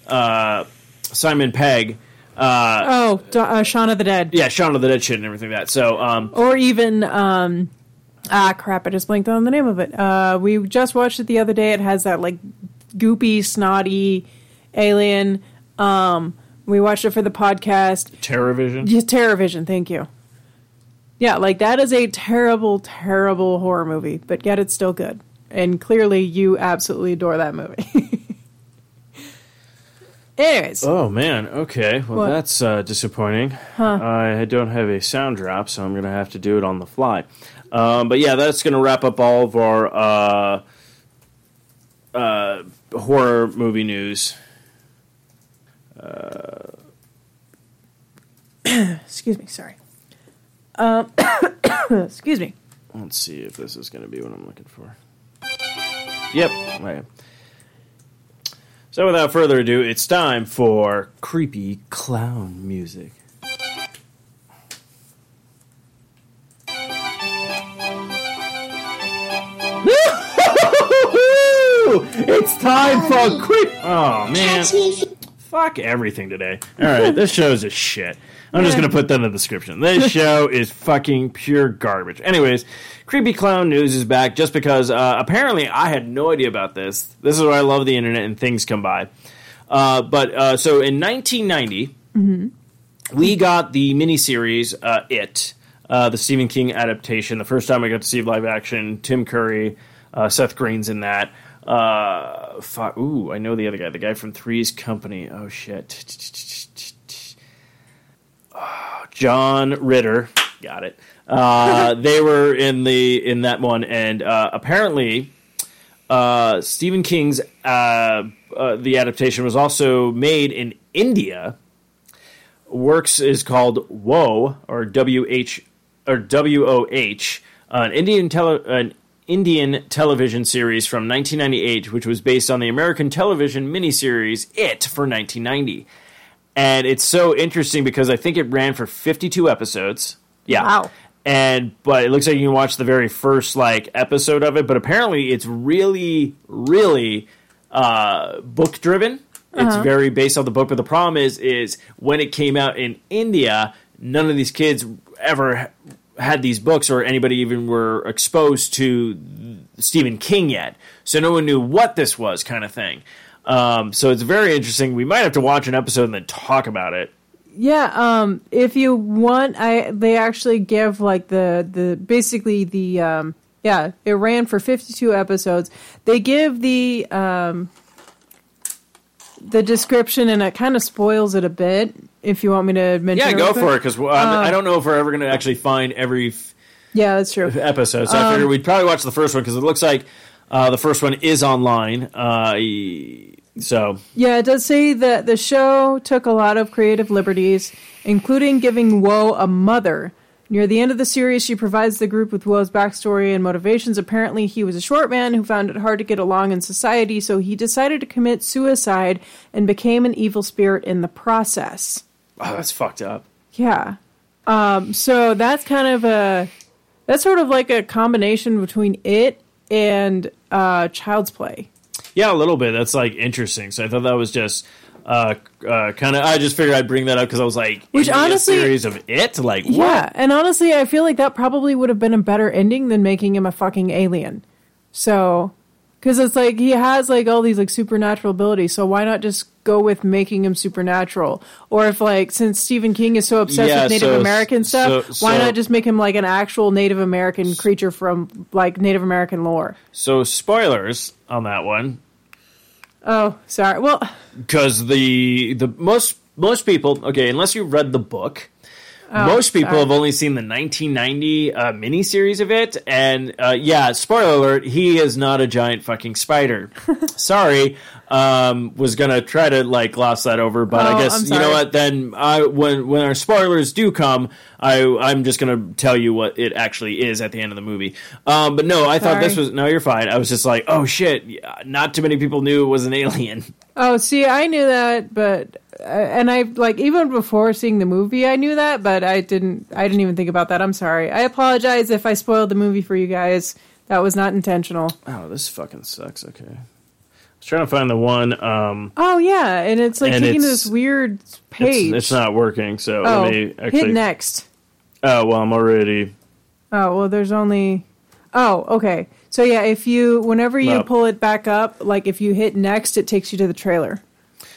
uh, Simon Pegg oh, D- uh, Shaun of the Dead. Yeah, Shaun of the Dead shit and everything like that. So, um, Or even, um, ah, crap, I just blanked on the name of it. Uh, we just watched it the other day. It has that, like, goopy, snotty alien. Um, we watched it for the podcast. Terrorvision. Yeah, Terrorvision, thank you. Yeah, like, that is a terrible, terrible horror movie, but yet it's still good. And clearly, you absolutely adore that movie. Anyways. Oh man, okay. Well, What? that's uh, disappointing. Huh. I don't have a sound drop, so I'm going to have to do it on the fly. Um, but yeah, that's going to wrap up all of our uh, uh, horror movie news. Uh, Excuse me, sorry. Um, excuse me. let's see if this is going to be what I'm looking for. Yep, I am. So without further ado, it's time for creepy clown music. It's time for creep. Oh man, fuck everything today. All right, this show is a shit. I'm just gonna put that in the description. This show is fucking pure garbage. Anyways, creepy clown news is back just because uh, apparently I had no idea about this. This is why I love the internet and things come by. Uh, but uh, so in 1990, we got the miniseries uh, It, uh, the Stephen King adaptation. The first time I got to see live action, Tim Curry, uh, Seth Green's in that. Uh, fuck, ooh, I know the other guy, the guy from Three's Company. Oh shit, Oh, John Ritter, got it. Uh, they were in the in that one, and uh, apparently, uh, Stephen King's uh, uh, the adaptation was also made in India. Works is called Woh or W H or W O H, an Indian tele, an Indian television series from 1998, which was based on the American television miniseries It for 1990. And it's so interesting because I think it ran for 52 episodes. Yeah. Wow. And but it looks like you can watch the very first like episode of it, but apparently it's really really uh book driven. It's Uh-huh. very based on the book, but the problem is is when it came out in India, none of these kids ever had these books or anybody even were exposed to Stephen King yet. So no one knew what this was kind of thing. Um, so it's very interesting. We might have to watch an episode and then talk about it. Yeah, um, if you want, I they actually give like the the basically the um, yeah it ran for fifty two episodes. They give the um, the description and it kind of spoils it a bit. If you want me to mention, Yeah, it go real for it because Uh, I don't know if we're ever going to actually find every f- Yeah, that's true. episode. So I Um, figured we'd probably watch the first one because it looks like uh, the first one is online. Uh, so Yeah, it does say that the show took a lot of creative liberties, including giving Woh a mother. Near the end of the series, she provides the group with Woh's backstory and motivations. Apparently, he was a short man who found it hard to get along in society, so he decided to commit suicide and became an evil spirit in the process. oh, that's fucked up. Yeah. Um, so that's kind of a that's sort of like a combination between it and uh, Child's Play. Yeah, a little bit. That's like interesting. So I thought that was just uh, uh, kind of. I just figured I'd bring that up because I was like, Which honestly- series of it, like what? Yeah, and honestly, I feel like that probably would have been a better ending than making him a fucking alien. So, because it's like he has like all these like supernatural abilities, so why not just go with making him supernatural? Or if like since Stephen King is so obsessed Yeah, with Native so- American stuff, so- why not just make him like an actual Native American creature from like Native American lore? So spoilers on that one Oh, sorry. Well, because the the most most people okay unless you read the book. Oh, most people sorry. have only seen the 1990 uh, miniseries of it, and uh, yeah, spoiler alert: he is not a giant fucking spider. sorry, um, was gonna try to like gloss that over, but Oh, I guess you know what? Then I when when our spoilers do come, I I'm just gonna tell you what it actually is at the end of the movie. Um, but no, I thought this was no, you're fine. I was just like, oh shit, not too many people knew it was an alien. Oh, see, I knew that, but and I like even before seeing the movie, I knew that, but I didn't. I didn't even think about that. I'm sorry. I apologize if I spoiled the movie for you guys. That was not intentional. Oh, this fucking sucks. Okay. I was trying to find the one. Um, Oh yeah, and it's like And taking it's- this weird page. it's not working. So oh, let me actually. hit next. Oh well, I'm already. Oh well, there's only. Oh okay. So yeah, if you whenever you pull it back up, like if you hit next, it takes you to the trailer.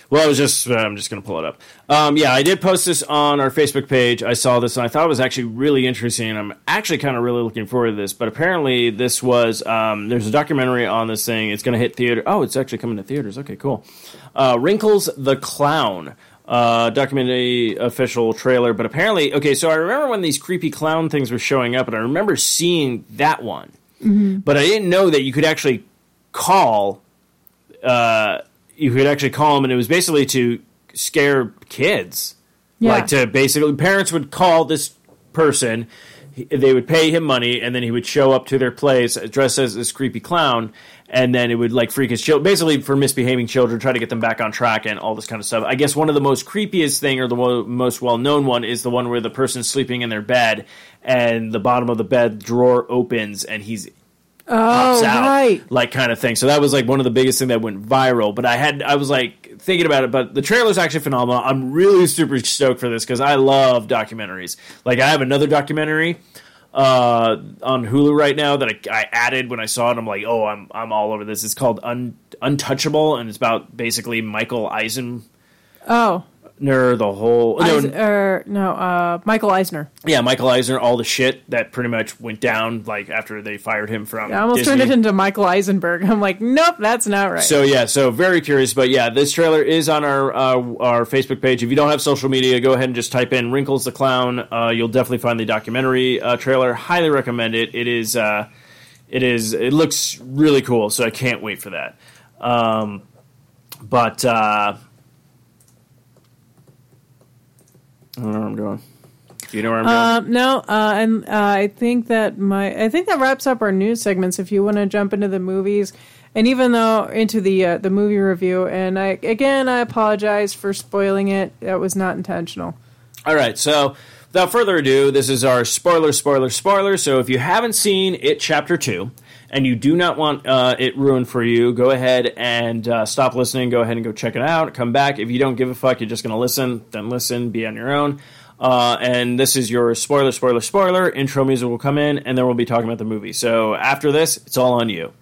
Well, I was just. Uh, I'm just going to pull it up. Um, yeah, I did post this on our Facebook page. I saw this and I thought it was actually really interesting. I'm actually kind of really looking forward to this. But apparently, this was. Um, there's a documentary on this thing. It's going to hit theater. Oh, it's actually coming to theaters. Okay, cool. Uh, Wrinkles the Clown. Uh, documentary official trailer, but apparently, okay. So I remember when these creepy clown things were showing up, and I remember seeing that one, but I didn't know that you could actually call uh, you could actually call them, and it was basically to scare kids. Yeah. Like to basically, parents would call this person, they would pay him money, and then he would show up to their place dressed as this creepy clown, and then it would like freak his children, basically for misbehaving children, try to get them back on track and all this kind of stuff. I guess one of the most creepiest thing, or the wo- most well known one, is the one where the person's sleeping in their bed, and the bottom of the bed drawer opens, and he's pops Oh out, right. like kind of thing. So that was like one of the biggest thing that went viral. But I had I was like thinking about it, but the trailer's actually phenomenal. I'm really super stoked for this because I love documentaries. Like I have another documentary uh, on Hulu right now that I, I added when I saw it. I'm like, oh, I'm I'm all over this. It's called Un, Untouchable, and it's about basically Michael Eisner, Oh, the whole. no, Eis- er, no, uh, Michael Eisner. yeah, Michael Eisner, all the shit that pretty much went down like after they fired him from. I almost Disney. turned it into Michael Eisenberg. I'm like, nope, that's not right. So yeah, so very curious, but yeah, this trailer is on our uh, our Facebook page. If you don't have social media, go ahead and just type in "Wrinkles the Clown." Uh, you'll definitely find the documentary uh, trailer. Highly recommend it. It is uh, it is it looks really cool, so I can't wait for that. Um, but uh, I don't know where I'm going. Do you know where I'm going? Um, no, uh, and uh, I think that my I think that wraps up our news segments. If you want to jump into the movies, and even though into the uh, the movie review, and I again I apologize for spoiling it. That was not intentional. All right, so without further ado, this is our spoiler, spoiler, spoiler. So if you haven't seen it, chapter two, and you do not want uh, it ruined for you, go ahead and uh, stop listening. Go ahead and go check it out. Come back. If you don't give a fuck, you're just going to listen, then listen, be on your own. Uh, and this is your spoiler, spoiler, spoiler. Intro music will come in, and then we'll be talking about the movie. So after this, it's all on you.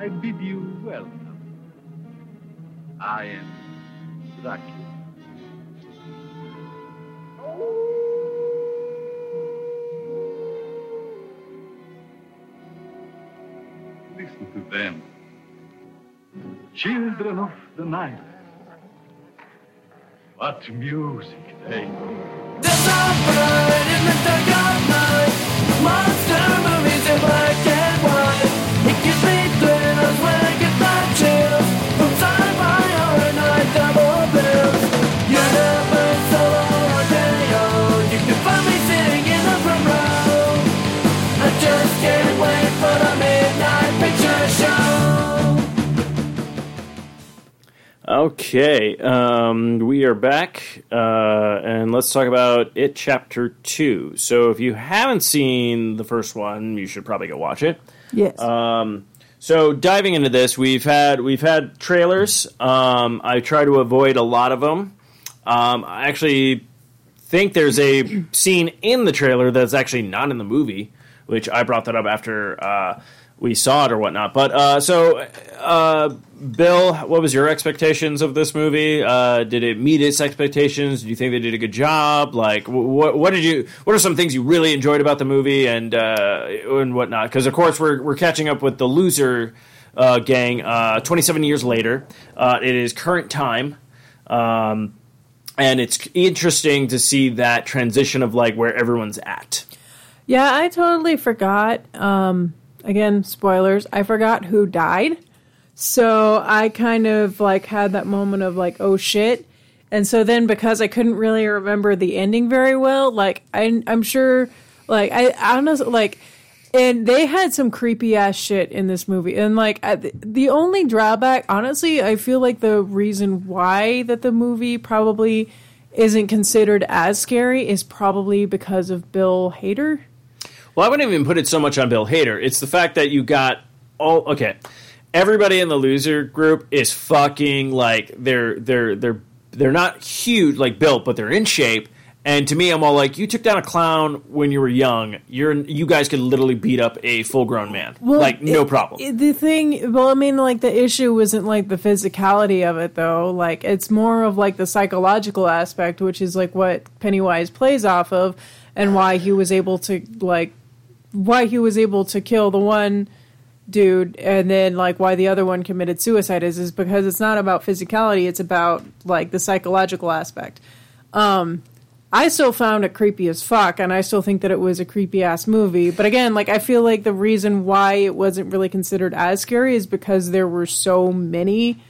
I bid you welcome. I am Dracula. To them. Children of the night. What music they make. In the dark of night. Monster movies in black and white. It gives me Okay, um, we are back, uh, and let's talk about it, chapter two. So, if you haven't seen the first one, you should probably go watch it. Yes. Um, so, diving into this, we've had we've had trailers. Um, I try to avoid a lot of them. Um, I actually think there's a scene in the trailer that's actually not in the movie, which I brought that up after uh, we saw it or whatnot. But uh, so, uh, Bill, what was your expectations of this movie? Uh, did it meet its expectations? Do you think they did a good job? Like, what what did you? What are some things you really enjoyed about the movie and uh, and whatnot? Because of course we're we're catching up with the loser. Uh, gang, uh, 27 years later, it is current time. Um, and it's interesting to see that transition of like where everyone's at. Yeah, I totally forgot. Um, again, spoilers. I forgot who died. So I kind of like had that moment of like, oh shit. And so then because I couldn't really remember the ending very well, like I, I'm sure, like I, I don't know, like, and they had some creepy ass shit in this movie. And like I, the only drawback, honestly, I feel like the reason why that the movie probably isn't considered as scary is probably because of Bill Hader. Well, I wouldn't even put it so much on Bill Hader. It's the fact that you got all okay. Everybody in the loser group is fucking like they're they're they're they're not huge like built, but they're in shape. And to me, I'm all like, you took down a clown when you were young. You're you guys could literally beat up a full grown man, like no it- problem. it- the thing, well, I mean, like the issue wasn't like the physicality of it, though. Like it's more of like the psychological aspect, which is like what Pennywise plays off of, and why he was able to like why he was able to kill the one dude and then like why the other one committed suicide is is because it's not about physicality it's about like the psychological aspect. Um i still found it creepy as fuck and i still think that it was a creepy ass movie but again like i feel like the reason why it wasn't really considered as scary is because there were so many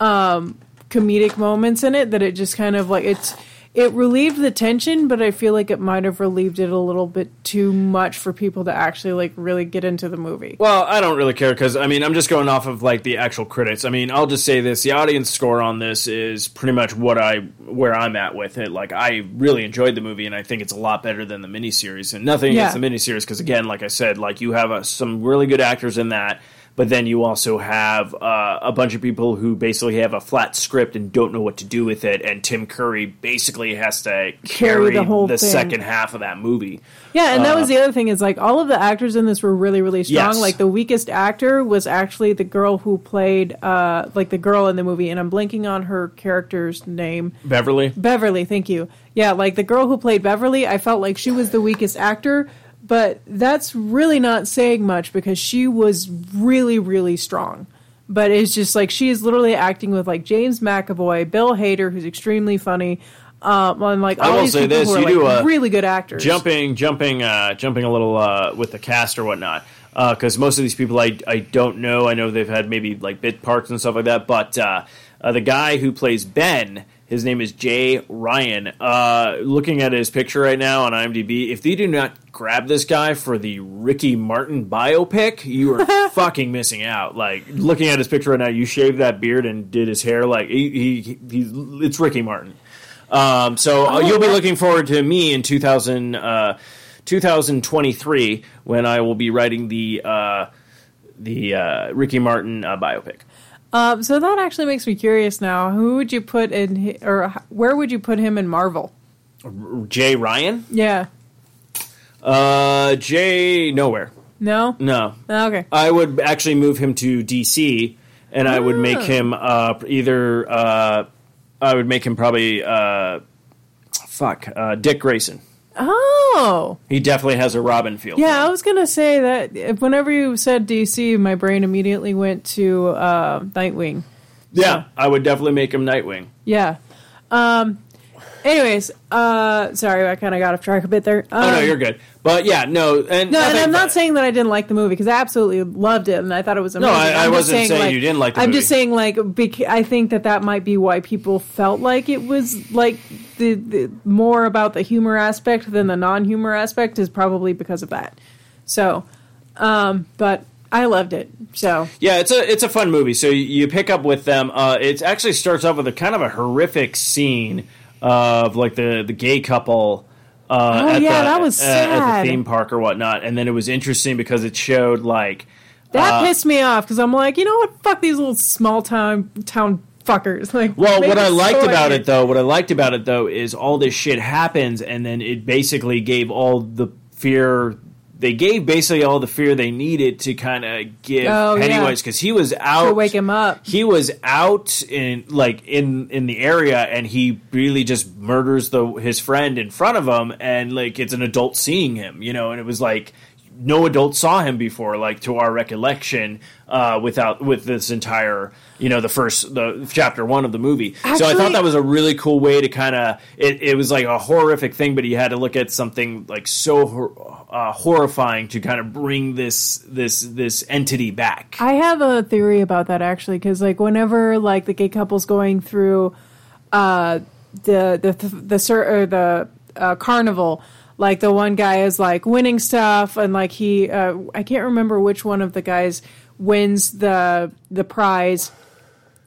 um comedic moments in it that it just kind of like it's it relieved the tension, but I feel like it might have relieved it a little bit too much for people to actually like really get into the movie. Well, I don't really care because I mean I'm just going off of like the actual critics. I mean, I'll just say this: the audience score on this is pretty much what I where I'm at with it. Like I really enjoyed the movie, and I think it's a lot better than the miniseries. And nothing Yeah. against the miniseries because again, like I said, like you have uh some really good actors in that. But then you also have uh, a bunch of people who basically have a flat script and don't know what to do with it. And Tim Curry basically has to carry, the whole thing. second half of that movie. Yeah, and that Uh, was the other thing is like all of the actors in this were really really strong. Yes. Like the weakest actor was actually the girl who played uh like the girl in the movie and I'm blanking on her character's name. Beverly. Beverly, thank you. Yeah, like the girl who played Beverly, I felt like she was the weakest actor, but that's really not saying much because she was really, really strong. But it's just like she is literally acting with like James McAvoy, Bill Hader, who's extremely funny, um, like I all will these say people this: who are you like do a really good actors. Jumping, jumping, uh, jumping a little uh, with the cast or whatnot. Because most of these people I, I don't know. I know they've had maybe like bit parts and stuff like that. But uh, uh, the guy who plays Ben, his name is Jay Ryan. Uh, looking at his picture right now on IMDb, if they do not grab this guy for the Ricky Martin biopic, you are fucking missing out. Like looking at his picture right now, you shaved that beard and did his hair like he, he, he's it's Ricky Martin. Um, so uh, Oh, you'll be looking forward to me in 2000, uh, 2023 when I will be writing the uh, the uh, Ricky Martin uh, biopic. Um, so that actually makes me curious now. Who would you put in, or where would you put him in Marvel? Jay Ryan, Yeah. uh, Jay nowhere. No. No, Okay. I would actually move him to DC, and I would make Ah. him uh, either. Uh, I would make him probably. Uh, fuck, uh, Dick Grayson. Oh. He definitely has a Robin feel. Yeah, I was gonna say that whenever you said DC, my brain immediately went to uh, Nightwing. yeah, I would definitely make him Nightwing. Yeah. Um. Anyways, uh, sorry, I kind of got off track a bit there. Um, oh no, you're good. But yeah, no, and No, and I'm not saying that I didn't like the movie because I absolutely loved it and I thought it was amazing. No, I I'm wasn't saying you didn't like the I'm movie. just saying like bec- I think that that might be why people felt like it was like the, the more about the humor aspect than the non-humor aspect is probably because of that. So, um, but I loved it. So Yeah, it's a it's a fun movie. So you, you pick up with them. Uh, it actually starts off with a kind of a horrific scene of like the the gay couple. Uh, Oh, at yeah, the, that was uh, at sad. the theme park or whatnot, and then it was interesting because it showed like that uh, pissed me off because I'm like, you know what? Fuck these little small town town fuckers. Like, Well, what I liked so about it though, what I liked about it though, is all this shit happens, and then it basically gave all the fear. They gave basically all the fear they needed to kind of give Oh, yeah. Pennywise because he was out to wake him up. he was out in like in in the area and he really just murders the his friend in front of him and like it's an adult seeing him you know and it was like no adult saw him before like to our recollection uh without with this entire you know the first the chapter one of the movie. So i thought that was a really cool way to kind of it, it was like a horrific thing but he had to look at something like so hor- uh, horrifying to kind of bring this this this entity back. I have a theory about that actually, because like whenever like the gay couple's going through uh, the the the, the, or the uh, carnival, like the one guy is like winning stuff, and like he uh, I can't remember which one of the guys wins the the prize.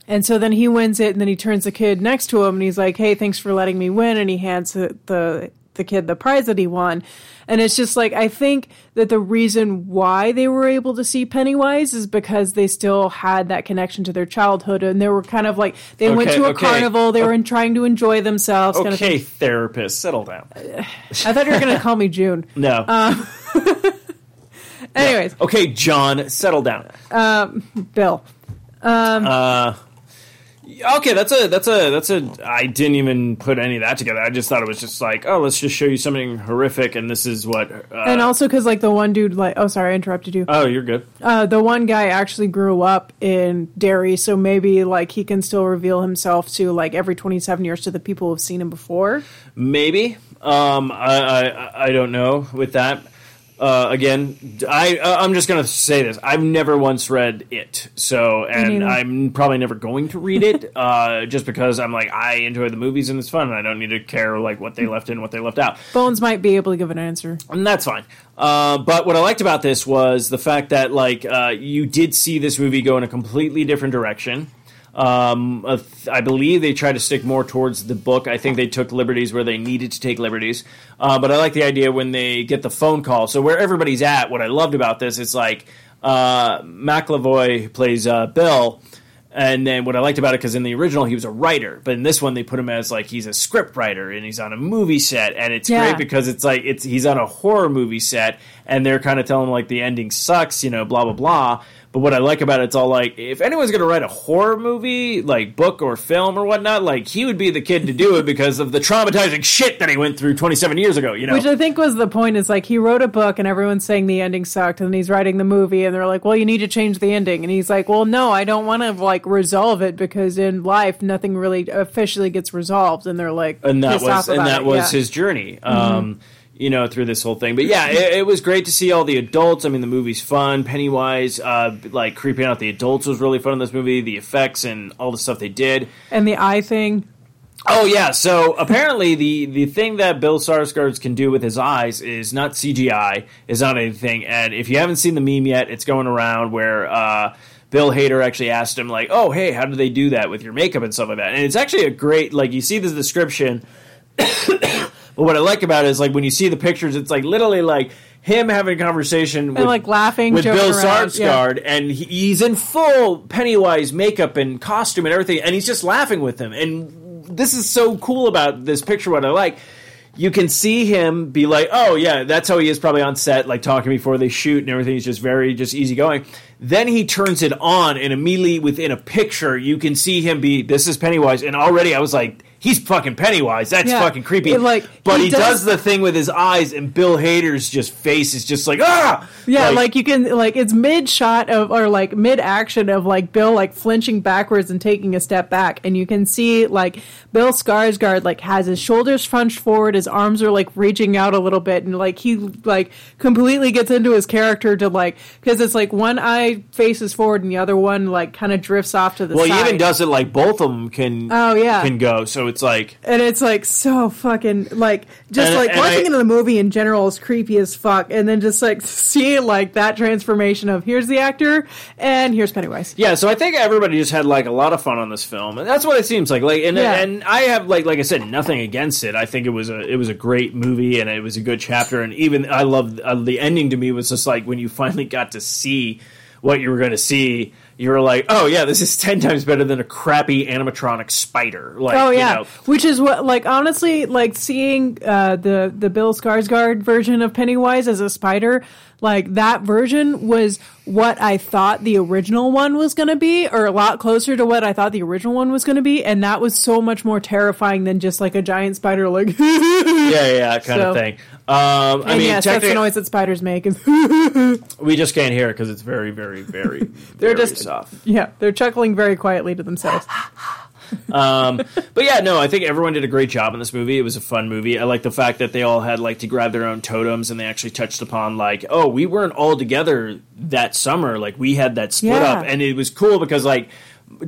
And so then he wins it, and then he turns the kid next to him, and he's like, "Hey, thanks for letting me win," and he hands the the, the kid the prize that he won. And it's just like I think that the reason why they were able to see Pennywise is because they still had that connection to their childhood, and they were kind of like they went to a okay. carnival, they were in, trying to enjoy themselves. Kind of Okay, therapist, settle down. I thought you were going to call me June. No. Um, anyways, okay, John, settle down. um, Bill. Um, Uh, okay, that's a that's a that's a. I didn't even put any of that together. I just thought it was just like, oh, let's just show you something horrific, and this is what. Uh, and also because like the one dude, like, oh, sorry, I interrupted you. oh, you're good. Uh, the one guy actually grew up in Derry, so maybe like he can still reveal himself to like every twenty seven years to the people who've seen him before. Maybe. Um, I, I I don't know with that. Uh, again, I uh, I'm just gonna say this. I've never once read it, so and. I'm probably never going to read it, uh, just because I'm like I enjoy the movies and it's fun, and I don't need to care like what they left in, what they left out. Bones might be able to give an answer. and that's fine. Uh, but what I liked about this was the fact that like uh, you did see this movie go in a completely different direction. Um, I believe they tried to stick more towards the book. I think they took liberties where they needed to take liberties. Uh, but I like the idea when they get the phone call. So where everybody's at, what I loved about this is like uh, McAvoy plays uh, Bill. And then what I liked about it because in the original he was a writer, but in this one they put him as like he's a script writer and he's on a movie set, and it's Yeah. great because it's like it's he's on a horror movie set, and they're kind of telling him like the ending sucks, you know, blah blah blah. But what I like about it, it's all like if anyone's going to write a horror movie, like book or film or whatnot, like he would be the kid to do it because of the traumatizing shit that he went through 27 years ago. You know, Which I think was the point. Is like he wrote a book and everyone's saying the ending sucked, and he's writing the movie, and they're like, "Well, you need to change the ending," and he's like, "Well, no, I don't want to like resolve it because in life nothing really officially gets resolved," and they're like, and that was and that it, was yeah. Mm-hmm. his journey. Um, you know, through this whole thing. But yeah, it, it was great to see all the adults. I mean, the movie's fun. Pennywise, uh, like creeping out the adults was really fun in this movie. The effects and all the stuff they did. and the eye thing. Oh yeah, so apparently the the thing that Bill Skarsgård can do with his eyes is not CGI, is not anything. And if you haven't seen the meme yet, it's going around where uh, Bill Hader actually asked him like, "Oh hey, how do they do that with your makeup and stuff like that?" And it's actually a great like you see the description. But what I like about it is like when you see the pictures, it's like literally like him having a conversation with like, laughing, with Bill around, Skarsgård, and he, he's in full Pennywise makeup and costume and everything, and he's just laughing with him. And this is so cool about this picture. What I like, you can see him be like, "Oh yeah, that's how he is probably on set, like talking before they shoot and everything. He's just very just easygoing." Then he turns it on, and immediately within a picture, you can see him be, "This is Pennywise," and already I was like. He's fucking Pennywise. That's Yeah. fucking creepy. It, like, but he he, does- does, the thing with his eyes, and Bill Hader's just face is just like ah. Yeah, like, you can like it's mid shot of or like mid action of like Bill like flinching backwards and taking a step back, and you can see like Bill Skarsgård like has his shoulders hunched forward, his arms are like reaching out a little bit, and like he like completely gets into his character to like because it's like one eye faces forward and the other one like kind of drifts off to the side. well, side. he even does it like both of them can. Oh, yeah. can go. So it's like and it's like so fucking like just And- like and watching I- into the movie in general is creepy as fuck, and then just like seeing like that transformation of here's the actor and here's Pennywise. yeah. So I think everybody just had like a lot of fun on this film, and that's what it seems like. Like, and Yeah. and I have like like I said, nothing against it. I think it was a it was a great movie, and it was a good chapter. And even I love uh, the ending. To me was just like when you finally got to see what you were going to see. You were like, oh yeah, this is ten times better than a crappy animatronic spider. Like, oh you yeah, know, which is what like honestly like seeing uh, the the Bill Skarsgård version of Pennywise as a spider. Like that version was what I thought the original one was going to be, or a lot closer to what I thought the original one was going to be, and that was so much more terrifying than just like a giant spider, like yeah, yeah, kind So- of thing. Um, I mean, yes, that's the noise that spiders make. Is we just can't hear it because it's very, very, very, They're very just soft. yeah, they're chuckling very quietly to themselves. Um, but yeah, no, I think everyone did a great job in this movie. It was a fun movie. I like the fact that they all had like to grab their own totems, and they actually touched upon like, oh, we weren't all together that summer. Like we had that split Yeah. up, and it was cool because like,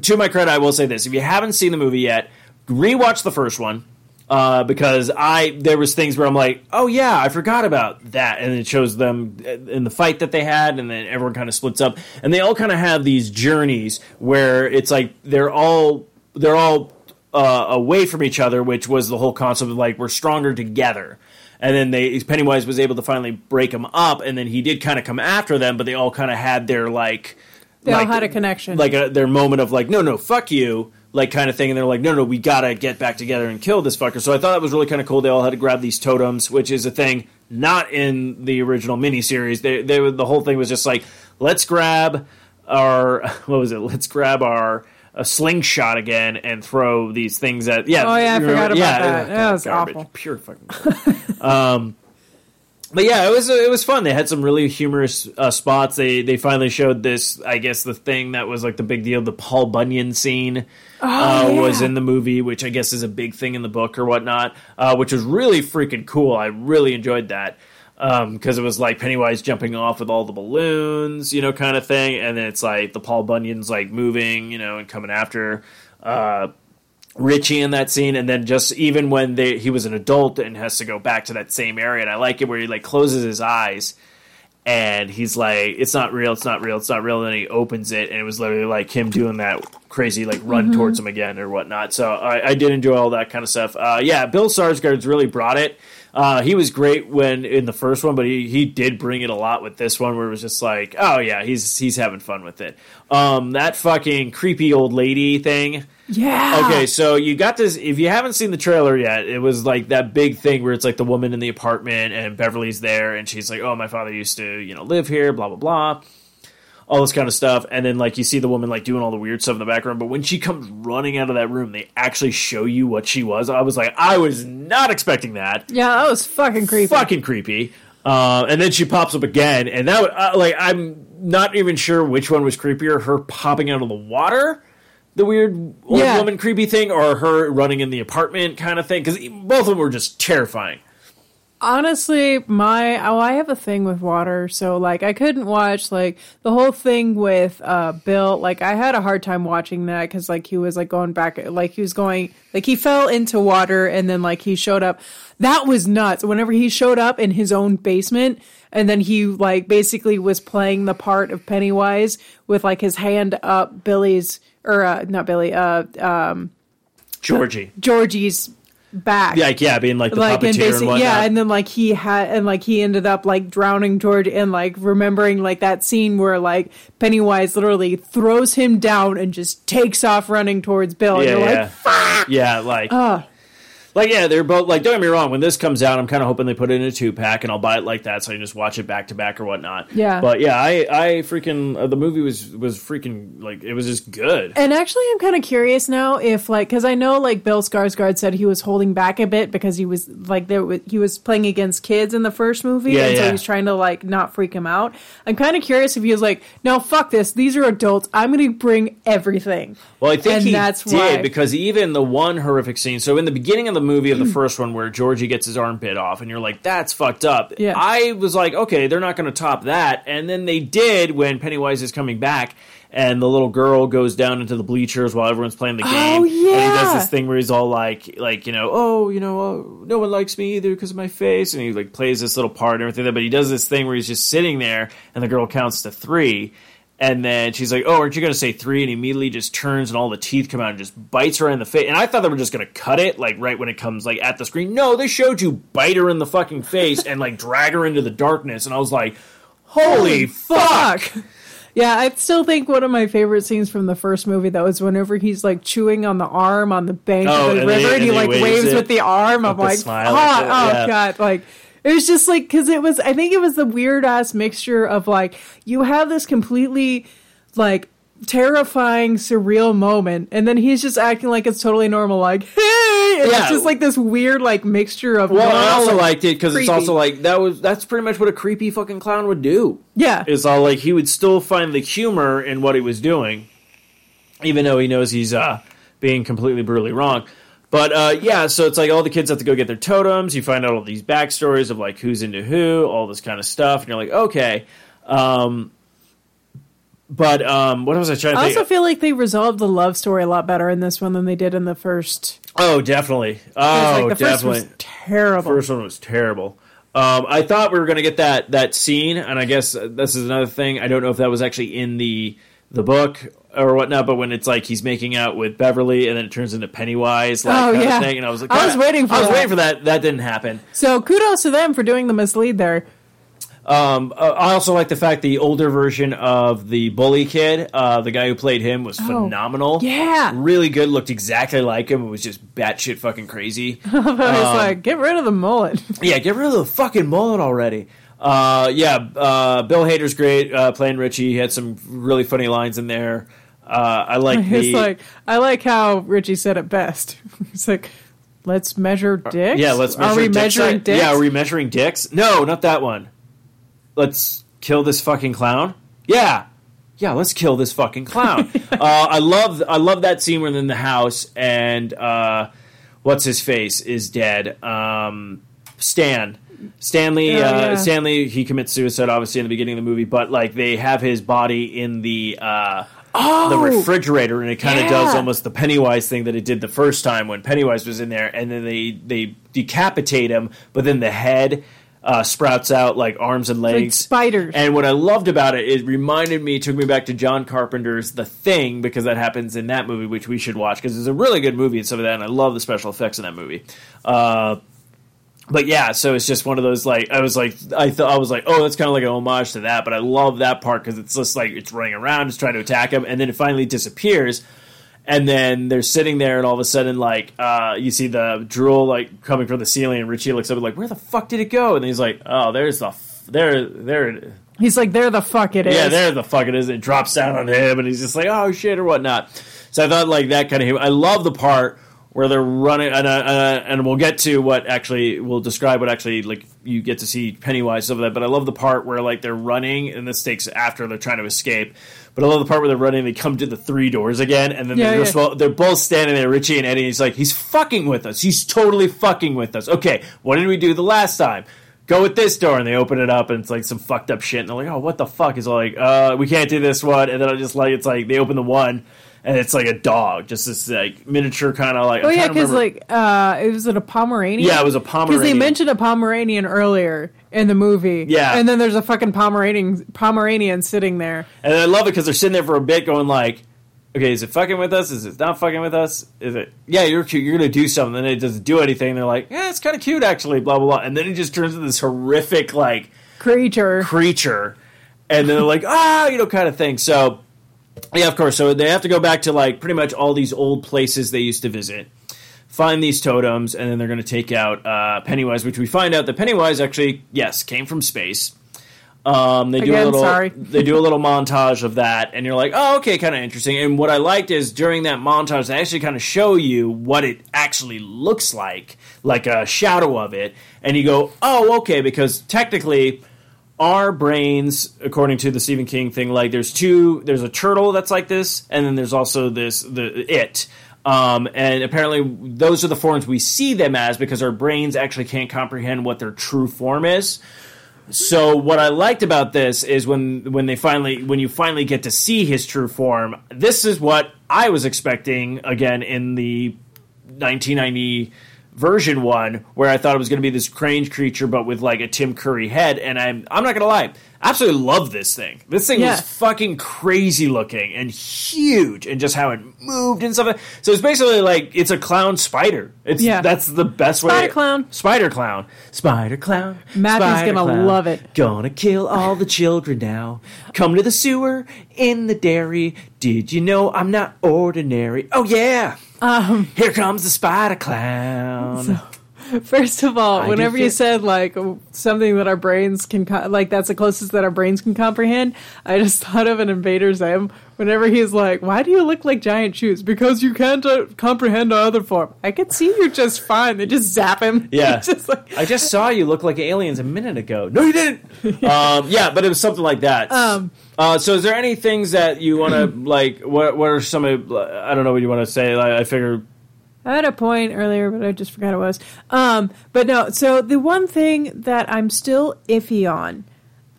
to my credit, I will say this: if you haven't seen the movie yet, rewatch the first one. uh, because I there was things where I'm like, oh yeah, I forgot about that, and it shows them in the fight that they had, and then everyone kind of splits up, and they all kind of have these journeys where it's like they're all they're all uh, away from each other, which was the whole concept of like we're stronger together. And then they Pennywise was able to finally break them up, and then he did kind of come after them, but they all kind of had their like They all had a connection. like a, their moment of like, no, no, fuck you, like kind of thing, and they're like, no, no, we gotta get back together and kill this fucker. So I thought that was really kind of cool. They all had to grab these totems, which is a thing not in the original miniseries. They, they, the whole thing was just like, let's grab our, what was it? Let's grab our. A slingshot again and throw these things at yeah. Oh, yeah, I forgot about yeah, that. That was garbage. awful. Pure fucking. um, but yeah, it was it was fun. They had some really humorous uh, spots. They they finally showed this. I guess the thing that was like the big deal, the Paul Bunyan scene, uh, yeah. was in the movie, which I guess is a big thing in the book or whatnot, uh, which was really freaking cool. I really enjoyed that because it was like Pennywise jumping off with all the balloons, you know, kind of thing, and then it's like the Paul Bunyan's like moving, you know, and coming after. Uh, Richie in that scene, and then just even when they he was an adult and has to go back to that same area, and I like it where he like closes his eyes and he's like, "It's not real, it's not real, it's not real." And then he opens it, and it was literally like him doing that crazy like run Mhm. towards him again or whatnot. So I, I did enjoy all that kind of stuff. Uh, yeah, Bill Skarsgård's really brought it. Uh, he was great when in the first one, but he, he did bring it a lot with this one, where it was just like, oh yeah, he's he's having fun with it. Um, that fucking creepy old lady thing. Yeah. Okay, so you got this. If you haven't seen the trailer yet, it was like that big thing where it's like the woman in the apartment and Beverly's there, and she's like, "Oh, my father used to, you know, live here." Blah blah blah, all this kind of stuff. And then like you see the woman like doing all the weird stuff in the background, but when she comes running out of that room, they actually show you what she was. I was like, I was not expecting that. Yeah, that was fucking creepy. Fucking creepy. Uh, and then she pops up again, and that would, uh, like I'm not even sure which one was creepier: her popping out of the water, the weird old Yeah. woman creepy thing, or her running in the apartment kind of thing. Because both of them were just terrifying. Honestly, my oh, I have a thing with water, so like I couldn't watch like the whole thing with uh Bill. Like I had a hard time watching that because like he was like going back, like he was going, like he fell into water and then like he showed up. That was nuts. Whenever he showed up in his own basement and then he like basically was playing the part of Pennywise with like his hand up Billy's or uh, not Billy, uh, um, Georgie, Georgie's back like yeah, being like the like and puppeteer and basically whatnot. yeah and then like he had and like he ended up like drowning george and like remembering like that scene where like pennywise literally throws him down and just takes off running towards bill and yeah, you're yeah. like yeah, like oh Like yeah, they're both like. Don't get me wrong. When this comes out, I'm kind of hoping they put it in a two pack, and I'll buy it like that, so I can just watch it back to back or whatnot. Yeah. But yeah, I I freaking uh, the movie was was freaking like it was just good. and actually i'm kind of curious now if like because i know like bill skarsgård said he was holding back a bit because he was like there was, he was playing against kids in the first movie Yeah, and so yeah. he's trying to like not freak him out i'm kind of curious if he was like no fuck this these are adults i'm gonna bring everything Well, I think and he that's did why because even the one horrific scene. So in the beginning of the movie of the first one, where Georgie gets his arm bit off, and you're like, "That's fucked up." Yeah. I was like, "Okay, they're not going to top that," and then they did when Pennywise is coming back. And the little girl goes down into the bleachers while everyone's playing the oh, game. Oh, And he yeah. does this thing where he's all like, like you know, oh, you know, oh, no one likes me either because of my face, and he like plays this little part and everything. But he does this thing where he's just sitting there, and the girl counts to three, and then she's like, "Oh, aren't you going to say three? And he immediately just turns, and all the teeth come out and just bites her in the face. And I thought they were just going to cut it, like right when it comes like at the screen. No, they showed you bite her in the fucking face and like drag her into the darkness. And I was like, "Holy fuck!" Yeah, I still think one of my favorite scenes from the first movie though is whenever he's like chewing on the arm on the bank Oh, of the and river they- and he and he like waves waves, with the arm. I'm the like, oh, oh yeah. god, like it was just like because it was. I think it was the weird ass mixture of like you have this completely like terrifying surreal moment and then he's just acting like it's totally normal like hey and Yeah. it's just like this weird like mixture of Well, I also liked it because it's also like that was that's pretty much what a creepy fucking clown would do. yeah It's all like he would still find the humor in what he was doing, even though he knows he's uh, being completely brutally wrong. But uh, yeah, so it's like all the kids have to go get their totems. You find out all these backstories of like who's into who, all this kind of stuff, and you're like, okay. Um, but um, what was I trying to I think? also feel like they resolved the love story a lot better in this one than they did in the first Oh, definitely. Oh, like, the first definitely. was terrible. First one was terrible. Um, I thought we were going to get that that scene, and I guess uh, this is another thing. I don't know if that was actually in the the book or whatnot, but when it's like he's making out with Beverly, and then it turns into Pennywise, like Oh, kind yeah. of thing, and I was like, I was waiting for I was that. waiting for that. That didn't happen. So kudos to them for doing the mislead there. Um, uh, I also like the fact the older version of the bully kid, uh, the guy who played him, was Oh, phenomenal. yeah. really good. Looked exactly like him. It was just batshit fucking crazy. I was like, get rid of the mullet. Yeah, get rid of the fucking mullet already. Uh, yeah, uh, Bill Hader's great uh, playing Richie. He had some really funny lines in there. Uh, I like It's the like I like how Richie said it best. It's like, let's measure dicks. yeah. Let's measure Are we dick measuring dicks? Yeah, are we measuring dicks? No, not that one. Let's kill this fucking clown. Yeah, yeah. Let's kill this fucking clown. uh, I love I love that scene when they're in the house and uh, what's his face is dead. Um, Stan. Stanley, Oh, uh, yeah. Stanley, he commits suicide obviously in the beginning of the movie, but like they have his body in the uh, the refrigerator, and it kind of yeah. does almost the Pennywise thing that it did the first time when Pennywise was in there, and then they they decapitate him, but then the head uh, sprouts out like arms and like legs. spiders. And what I loved about it, it reminded me, took me back to John Carpenter's The Thing because that happens in that movie, which we should watch because it's a really good movie and some of that. And I love the special effects in that movie. Uh, but yeah, so it's just one of those like I was like I thought I was like oh that's kind of like an homage to that, but I love that part because it's just like it's running around, it's trying to attack him, and then it finally disappears, and then they're sitting there, and all of a sudden like uh, you see the drool like coming from the ceiling, and Richie looks up and like where the fuck did it go? And he's like oh there's the f- there there He's like, there the fuck it is. yeah, there the fuck it is. It drops down on him, and he's just like, "Oh shit" or whatnot. So I thought like that kind of. I love the part where they're running, and uh, uh, and we'll get to what actually we'll describe what actually like you get to see Pennywise of that. But I love the part where like they're running, and this takes after they're trying to escape. But I love the part where they're running. They come to the three doors again, and then Yeah, they're, yeah. just, well, they're both standing there, Richie and Eddie. And he's like, "He's fucking with us. He's totally fucking with us." Okay, what did we do the last time? go with this door and they open it up and it's like some fucked up shit and they're like oh what the fuck is like uh we can't do this one and then i just like it's like they open the one and it's like a dog just this like miniature kind of like Oh I'm yeah, because like uh, it was it a Pomeranian? Yeah, it was a Pomeranian. Because they mentioned a Pomeranian earlier in the movie. Yeah. and then there's a fucking Pomeranian Pomeranian sitting there. and i love it because they're sitting there for a bit going like okay is it fucking with us is it not fucking with us is it yeah you're cute you're gonna do something and it doesn't do anything they're like yeah it's kind of cute actually blah blah blah and then it just turns into this horrific like Creature. creature, and then they're like, ah, you know, kind of thing. So, yeah, of course. So they have to go back to like pretty much all these old places they used to visit, find these totems, and then they're going to take out uh, Pennywise, which we find out that Pennywise actually, yes, came from space. Um, they do a Again, little, sorry. they do a little montage of that, and you're like, oh, okay, kind of interesting. And what I liked is during that montage, they actually kind of show you what it actually looks like, like a shadow of it, and you go, oh, okay, because technically, our brains, according to the Stephen King thing, like there's two, there's a turtle that's like this, and then there's also this the it. Um, and apparently, those are the forms we see them as because our brains actually can't comprehend what their true form is. So what I liked about this is when when they finally when you finally get to see his true form, this is what I was expecting again in the 1990 version one where I thought it was going to be this crange creature but with like a Tim Curry head and I'm I'm not going to lie, I absolutely love this thing. This thing Yeah. was fucking crazy looking and huge and just how it moved and stuff. So it's basically like it's a clown spider. It's Yeah. that's the best way. Spider clown. Spider clown. Spider clown. Matthew's gonna clown. love it. Gonna kill all the children now. Come to the sewer in the dairy. Did you know I'm not ordinary? Oh yeah. Um, Here comes the spider clown. First of all, I whenever you said like something that our brains can co- like that's the closest that our brains can comprehend, I just thought of an Invader Zim. Whenever he's like, "Why do you look like giant shoes?" Because you can't uh, comprehend our other form. I could see you just fine. They just zap him. Yeah. Just like, I just saw you look like aliens a minute ago. No, you didn't. um, yeah, but it was something like that. Um, uh, so, is there any things that you want to like? What What are some of? I don't know what you want to say. Like, I figure. I had a point earlier, but I just forgot it was. Um, but no, so the one thing that I'm still iffy on,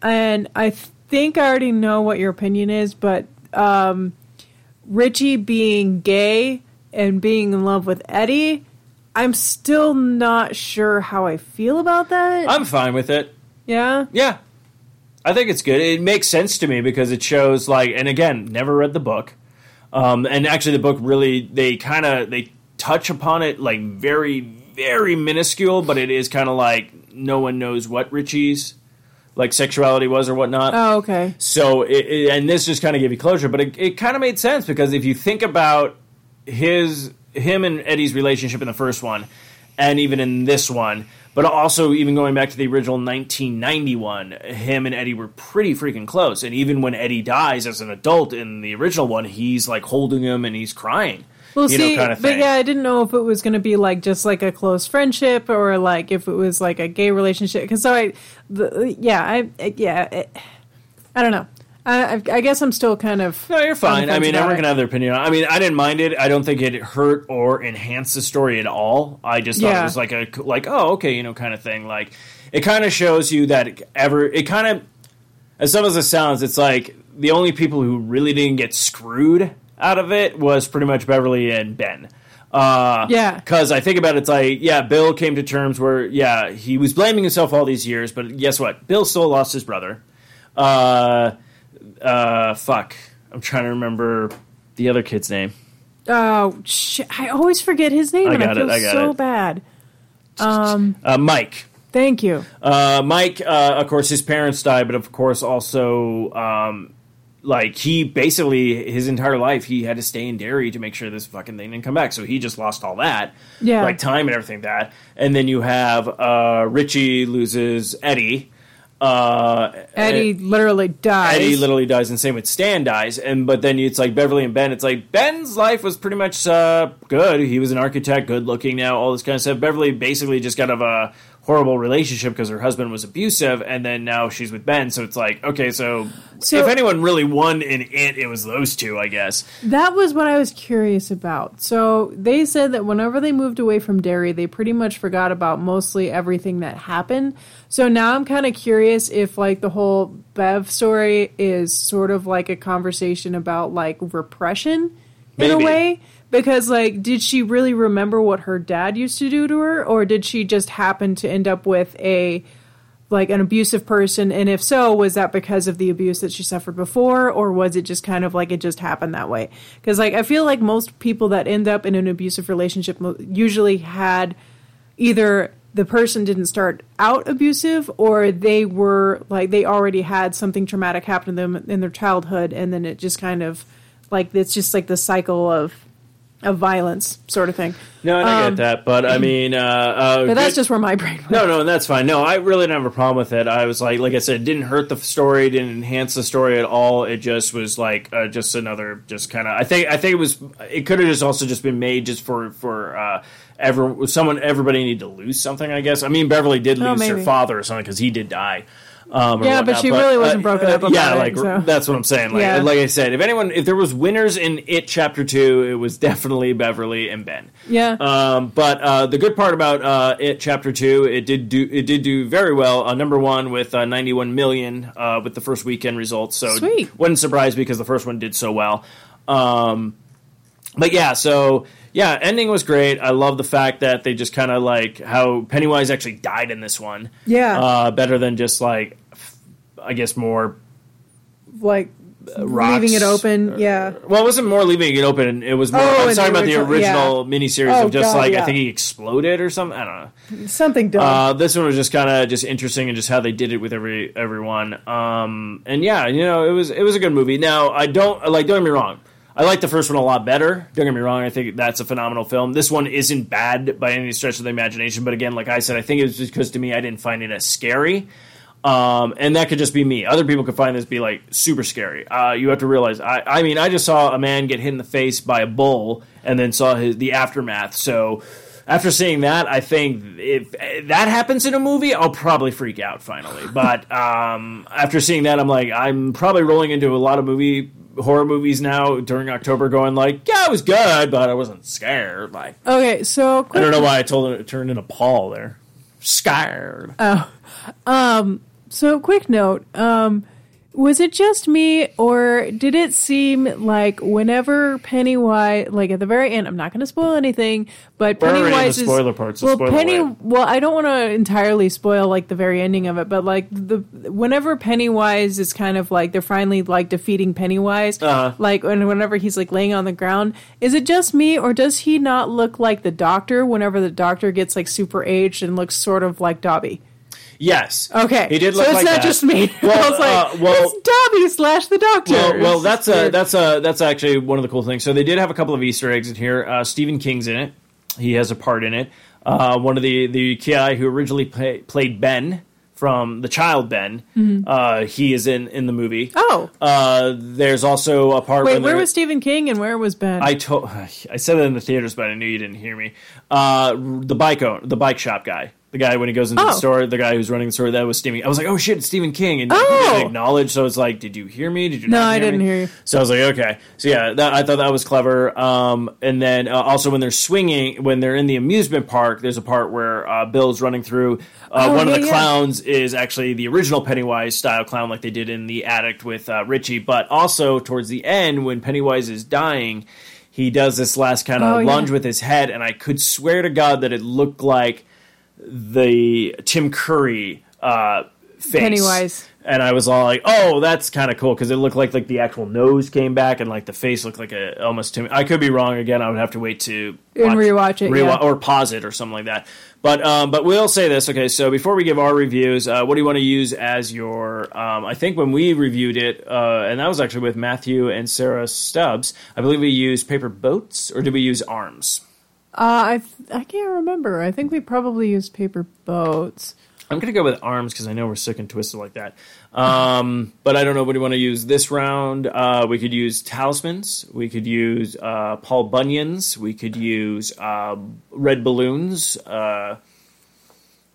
and I think I already know what your opinion is, but um, Richie being gay and being in love with Eddie, I'm still not sure how I feel about that. I'm fine with it. yeah. Yeah. I think it's good. It makes sense to me because it shows like and again, never read the book. Um, and actually the book really they kind of they touch upon it like very very minuscule, but it is kind of like no one knows what Richie's like sexuality was or whatnot. Oh, okay. So, it, it- and this just kind of gave you closure, but it, it kind of made sense because if you think about his, him and Eddie's relationship in the first one, and even in this one, but also even going back to the original 1991, him and Eddie were pretty freaking close. And even when Eddie dies as an adult in the original one, he's like holding him and he's crying. Well, you see, know, kind of but yeah, I didn't know if it was going to be like just like a close friendship or like if it was like a gay relationship. Because so I, the, uh, yeah, I, uh, yeah, it, I don't know. I, I guess I'm still kind of. No, you're fine. I mean, everyone can have their opinion. I mean, I didn't mind it. I don't think it hurt or enhanced the story at all. I just thought it was like a like oh okay you know kind of thing. Like it kind of shows you that ever it kind of as dumb as it sounds, it's like the only people who really didn't get screwed out of it was pretty much Beverly and Ben. Uh, Yeah. Because I think about it, it's like, yeah, Bill came to terms where, yeah, he was blaming himself all these years, but guess what? Bill still lost his brother. Uh, uh, fuck. I'm trying to remember the other kid's name. Oh, shit. I always forget his name, I and I got it, feel I got so it. bad. Um, Uh, Mike. thank you. Uh, Mike, uh, of course, his parents died, but of course, also, um, like he basically his entire life he had to stay in Derry to make sure this fucking thing didn't come back. So he just lost all that, Yeah. like time and everything that. And then you have uh, Richie loses Eddie. Uh, Eddie literally dies. Eddie literally dies, and same with Stan dies. And but then it's like Beverly and Ben. It's like Ben's life was pretty much uh, good. He was an architect, good looking now, all this kind of stuff. Beverly basically just kind of a horrible relationship because her husband was abusive, and then now she's with Ben. So it's like okay, so, So- if anyone really won in it, it was those two, I guess. That was what I was curious about. So they said that whenever they moved away from Derry, they pretty much forgot about mostly everything that happened. So now I'm kind of curious if like the whole Bev story is sort of like a conversation about like repression in a way. Because like, did she really remember what her dad used to do to her, or did she just happen to end up with a like an abusive person? And if so was that because of the abuse that she suffered before? Or was it just kind of like it just happened that way? Because like i feel like most people that end up in an abusive relationship usually had either the person didn't start out abusive or they were like they already had something traumatic happen to them in their childhood. And then it just kind of like it's just like the cycle of of violence sort of thing No, and I Um, get that, but I mean, uh, uh, but that's just where my brain went. No, no, and that's fine. No, I really didn't have a problem with it. I was like, like I said, it didn't hurt the story, didn't enhance the story at all. It just was like uh, just another, just kind of. I think, I think it was. It could have just also just been made just for for uh, ever someone everybody needed to lose something. I guess. I mean, Beverly did Oh, lose her father or something because he did die. Um, Yeah, but whatnot. she really wasn't broken up yeah, about it, like so. that's what I'm saying. Like, Yeah. like I said, if anyone, if there was winners in it chapter two, it was definitely Beverly and Ben. yeah Um, but uh, the good part about uh, it, chapter two, it did do it did do very well. Uh, number one with uh, 91 million uh, with the first weekend results. So Sweet. wasn't surprised because the first one did so well. Um, but yeah, so yeah, ending was great. I love the fact that they just kind of like how Pennywise actually died in this one. Yeah. uh, better than just like I guess more like rocks. leaving it open. Yeah. Well, it wasn't more leaving it open. It was more. Oh, I'm sorry about the original- original miniseries Oh, of just God, like I think he exploded or something. I don't know. Something dumb. Uh, this one was just kind of just interesting and just how they did it with every everyone. Um, and yeah, you know, it was it was a good movie. Now I don't like. Don't get me wrong. I like the first one a lot better. Don't get me wrong. I think that's a phenomenal film. This one isn't bad by any stretch of the imagination. But again, like I said, I think it was just because to me I didn't find it as scary. Um, and that could just be me. Other people could find this be like super scary. Uh, you have to realize. I, I mean, I just saw a man get hit in the face by a bull, and then saw his, the aftermath. So, after seeing that, I think if that happens in a movie, I'll probably freak out finally. But um, after seeing that, I'm like, I'm probably rolling into a lot of movie horror movies now during October, going like, yeah, it was good, but I wasn't scared. Like, Okay, so I don't know why I told it, it turned into Paul there. Scared. So quick note. Um, Was it just me, or did it seem like whenever Pennywise, like at the very end, I'm not going to spoil anything, but We're already in the Pennywise is spoiler part, so well, Penny. away. Well, I don't want to entirely spoil like the very ending of it, but like the whenever Pennywise is kind of like they're finally like defeating Pennywise, Uh-huh. like and whenever he's like laying on the ground, is it just me, or does he not look like the Doctor? Whenever the Doctor gets like super aged and looks sort of like Dobby. Yes. Okay, He did look so it's like not that. just me. Well, I was like, uh, well- it's Dobby slash the Doctor. Well, well, that's a that's a that's actually one of the cool things. So they did have a couple of Easter eggs in here. Uh, Stephen King's in it; he has a part in it. Uh, one of the the guy who originally play, played Ben from the child Ben, Mhm. uh, he is in in the movie. Oh, Uh, there's also a part. wait, where was Stephen King and where was Ben? I told I said it in the theaters, but I knew you didn't hear me. Uh, the bike owner, the bike shop guy, the guy when he goes into the Oh. store, the guy who's running the store, that was Stephen. I was like, oh shit, it's Stephen King, and he Oh. didn't. So it's like, did you hear me? Did you? No, I didn't me? hear you. So I was like, okay. So yeah, that, I thought that was clever. Um, and then uh, also when they're swinging, when they're in the amusement park, there's a part where uh, Bill's running through. Uh, Oh, one of yeah, the yeah. clowns is actually the original Pennywise style clown, like they did in The Addict with uh, Richie. But also towards the end, when Pennywise is dying, he does this last kind of Oh, yeah. lunge with his head, and I could swear to God that it looked like the Tim Curry uh, face. Pennywise. And I was all like, "Oh, that's kind of cool," because it looked like like the actual nose came back, and like the face looked like a almost Tim. I could be wrong again. I would have to wait to And rewatch it, yeah. or pause it or something like that. But um, but we'll say this. Okay, so before we give our reviews, uh, what do you want to use as your? Um, I think when we reviewed it, uh, and that was actually with Matthew and Sarah Stubbs. I believe we used paper boats, or did we use arms? Uh, I I can't remember. I think we probably used paper boats. I'm gonna go with arms because I know we're sick and twisted like that. Um, but I don't know what do you want to use this round. Uh, we could use talismans. We could use uh, Paul Bunyan's. We could use uh, red balloons. Uh,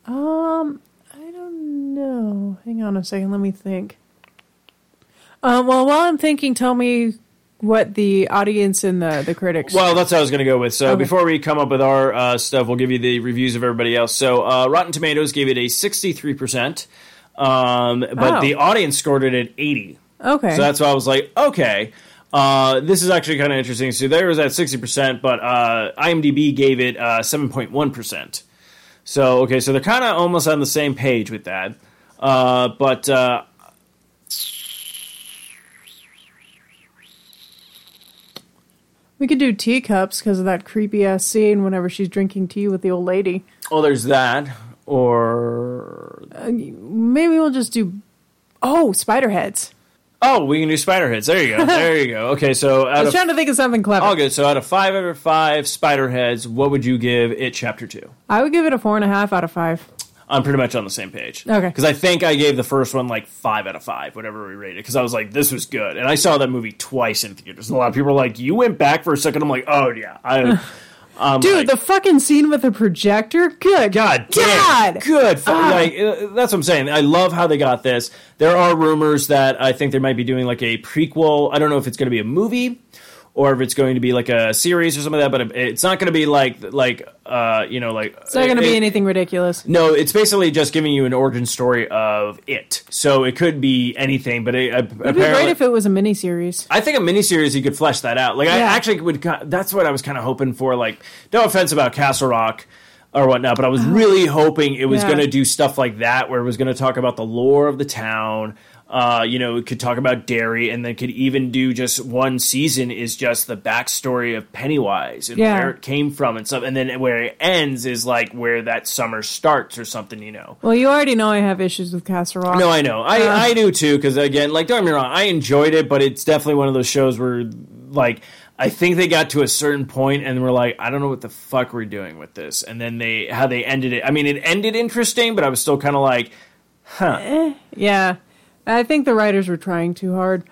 Um, I don't know. Hang on a second. Let me think. Um, well, while I'm thinking, tell me what the audience and the the critics. well, that's what I was gonna go with. So Okay. before we come up with our uh, stuff, we'll give you the reviews of everybody else. So uh, Rotten Tomatoes gave it a 63 percent, um, but Oh. the audience scored it at 80. okay. So that's why I was like, okay. Uh, this is actually kind of interesting. So there was at 60%, but uh, IMDb gave it uh, 7.1%. So, okay, so they're kind of almost on the same page with that. Uh, but we could do teacups because of that creepy ass scene whenever she's drinking tea with the old lady. oh, there's that. Or Uh, maybe we'll just do. Oh, spider heads. oh, we can do spider heads. There you go. There you go. Okay, so I was trying to think of something clever. all good. So out of five out of five spider heads, what would you give it? Chapter two. I would give it a four and a half out of five. I'm pretty much on the same page. Okay. Because I think I gave the first one like five out of five, whatever we rated. Because I was like, this was good, and I saw that movie twice in theaters. And a lot of people were like, "You went back for a second. I'm like, "Oh yeah, I." I'm Dude, like, the fucking scene with the projector. Good God damn, God. good. Fu- Ah. Like uh, that's what I'm saying. I love how they got this. There are rumors that I think they might be doing like a prequel. I don't know if it's going to be a movie or if it's going to be like a series or something like that. But it's not going to be like like uh you know like It's not going to be anything ridiculous. No, it's basically just giving you an origin story of it. So it could be anything, but it, It'd be great if it was a miniseries. I think a miniseries you could flesh that out. Like I actually would. That's what I was kind of hoping for. Like, no offense about Castle Rock or whatnot, but I was really hoping it was. Yeah. going to do stuff like that, where it was going to talk about the lore of the town. Uh, you know, it could talk about Derry, and then could even do just one season is just the backstory of Pennywise and Yeah. where it came from and stuff, and then where it ends is like where that summer starts or something. You know. Well, you already know I have issues with Castle Rock. No, I know. I, Uh, I do too, because again, like, don't get me wrong, I enjoyed it, but it's definitely one of those shows where, like, I think they got to a certain point and were like, I don't know what the fuck we're doing with this. And then they, how they ended it. I mean, it ended interesting, but I was still kind of like, huh. Yeah, I think the writers were trying too hard.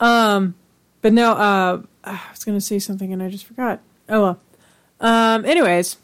Um, but no, uh, I was going to say something and I just forgot. Oh well. Um, anyways,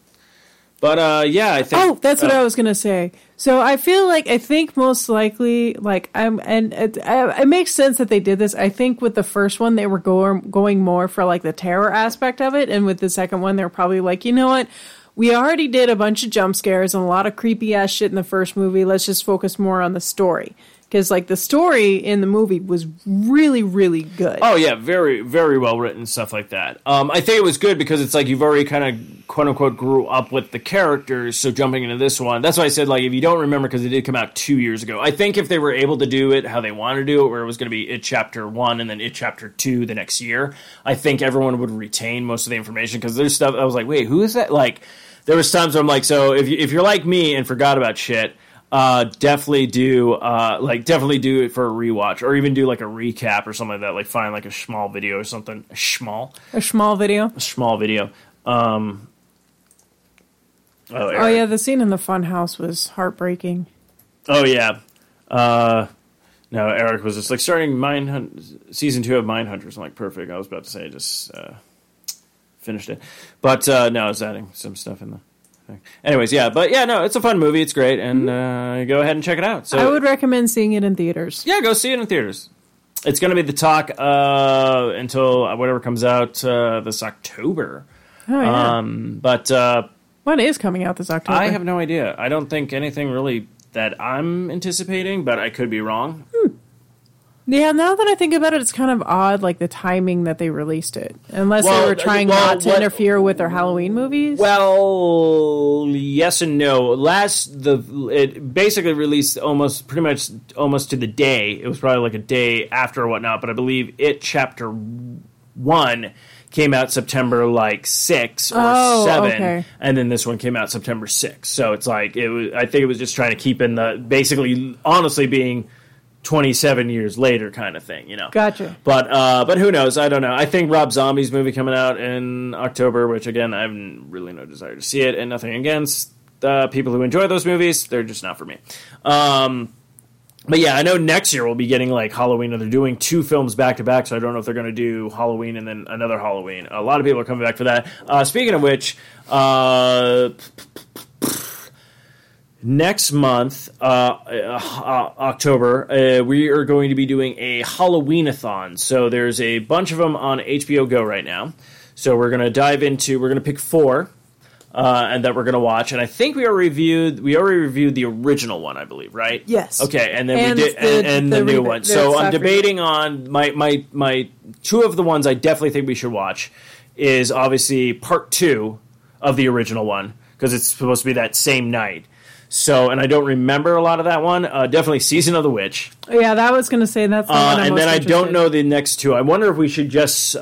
But, uh, yeah, I think. oh, that's what uh, I was going to say. So I feel like I think most likely, like I'm, and it, it makes sense that they did this. I think with the first one they were going going more for like the terror aspect of it, and with the second one they're probably like, you know what. We already did a bunch of jump scares and a lot of creepy ass shit in the first movie. Let's just focus more on the story. Because like the story in the movie was really really good. Oh yeah, very very well written stuff like that. Um, I think it was good because it's like you've already kind of quote unquote grew up with the characters. So jumping into this one, that's why I said like if you don't remember because it did come out two years ago. I think if they were able to do it how they wanted to do it, where it was going to be it chapter one and then it chapter two the next year, I think everyone would retain most of the information because there's stuff I was like, wait, who is that? Like there was times where I'm like, so if you, if you're like me and forgot about shit uh, definitely do uh, like definitely do it for a rewatch or even do like a recap or something like that. Like find like a small video or something. A small, a small video, a small video. Um, oh, oh yeah, the scene in the fun house was heartbreaking. Oh yeah. Uh, no, Eric was just like starting Mine Hunt season two of Mindhunters. I'm like perfect. I was about to say just uh, finished it, but uh, no, I was adding some stuff in the Anyways, yeah, but yeah, no, it's a fun movie. It's great, and uh, go ahead and check it out. So I would recommend seeing it in theaters. Yeah, go see it in theaters. It's going to be the talk uh, until whatever comes out uh, this October. Oh yeah. Um, but uh, what is coming out this October? I have no idea. I don't think anything really that I'm anticipating, but I could be wrong. Yeah, now that I think about it, it's kind of odd, like the timing that they released it. Unless Well, they were trying well, not to what- interfere with their Halloween movies. Well, yes and no. Last the it basically released almost pretty much almost to the day. It was probably like a day after or whatnot. But I believe it chapter one came out September like six or Oh, seven, okay. and then this one came out September six. So it's like it was. I think it was just trying to keep in the basically honestly being. 27 years later kind of thing you know Gotcha. but uh, but who knows? I don't know. I think Rob Zombie's movie coming out in October, which again I have really no desire to see it, and nothing against uh, people who enjoy those movies. They're just not for me. Um, but yeah, I know next year we'll be getting like Halloween, and they're doing two films back to back. So I don't know if they're going to do Halloween and then another Halloween. A lot of people are coming back for that. Uh, speaking of which, uh, next month, uh, uh, October, uh, we are going to be doing a Halloween-a-thon. So there's a bunch of them on HBO Go right now. So we're going to dive into. We're going to pick four. Uh, and that we're going to watch, and I think we already reviewed. We already reviewed the original one, I believe, right? Yes. Okay, and then And we did, the- and, and the, the new re- one. So I'm debating on my my my two of the ones I definitely think we should watch is obviously part two of the original one because it's supposed to be that same night. So, and I don't remember a lot of that one. Uh, definitely Season of the Witch. yeah, that was going to say that's the Uh, and then I don't know the next two. I wonder if we should just. Uh,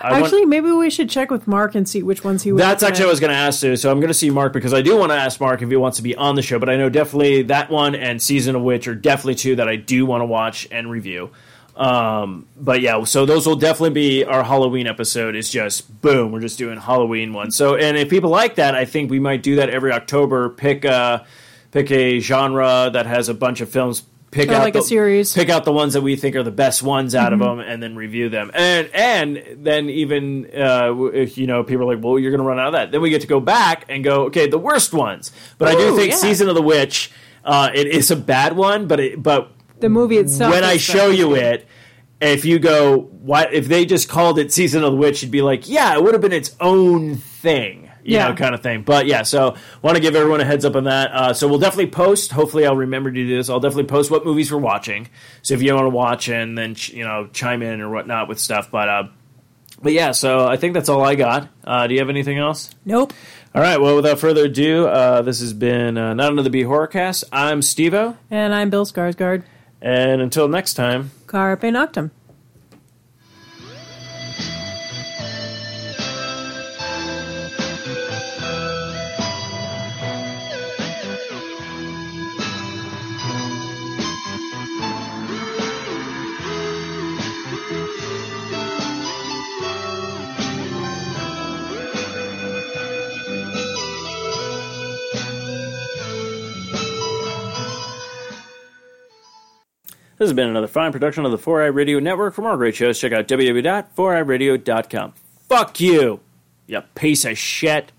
I want- Actually, maybe we should check with Mark and see which ones he would. That's actually what I was going to ask you. So I'm going to see Mark because I do want to ask Mark if he wants to be on the show. But I know definitely that one and Season of Witch are definitely two that I do want to watch and review. Um, but yeah, so those will definitely be our Halloween episode. Is just boom, we're just doing Halloween one. So and if people like that, I think we might do that every October. Pick a pick a genre that has a bunch of films. Pick Or out like a the, series. Pick out the ones that we think are the best ones out Mhm. of them, and then review them. And and then even uh, if you know people are like, well, you're going to run out of that. Then we get to go back and go, okay, the worst ones. But I do think yeah. Season of the Witch, uh, it is a bad one. But it, but The movie itself. when I show you it, if you go, what if they just called it Season of the Witch? You'd be like, yeah, it would have been its own thing. You Yeah. know, kind of thing. But yeah, so want to give everyone a heads up on that. Uh, so we'll definitely post. Hopefully, I'll remember to do this. I'll definitely post what movies we're watching. So if you want to watch and then ch- you know chime in or whatnot with stuff. But uh, but yeah, so I think that's all I got. Uh, do you have anything else? Nope. All right. Well, without further ado, uh, this has been uh, not another B horrorcast. I'm Stevo, And I'm Bill Skarsgård. And until next time. Carpe Noctem. This has been another fine production of the 4i Radio Network. For more great shows, check out www.4iradio.com. Fuck you, you piece of shit.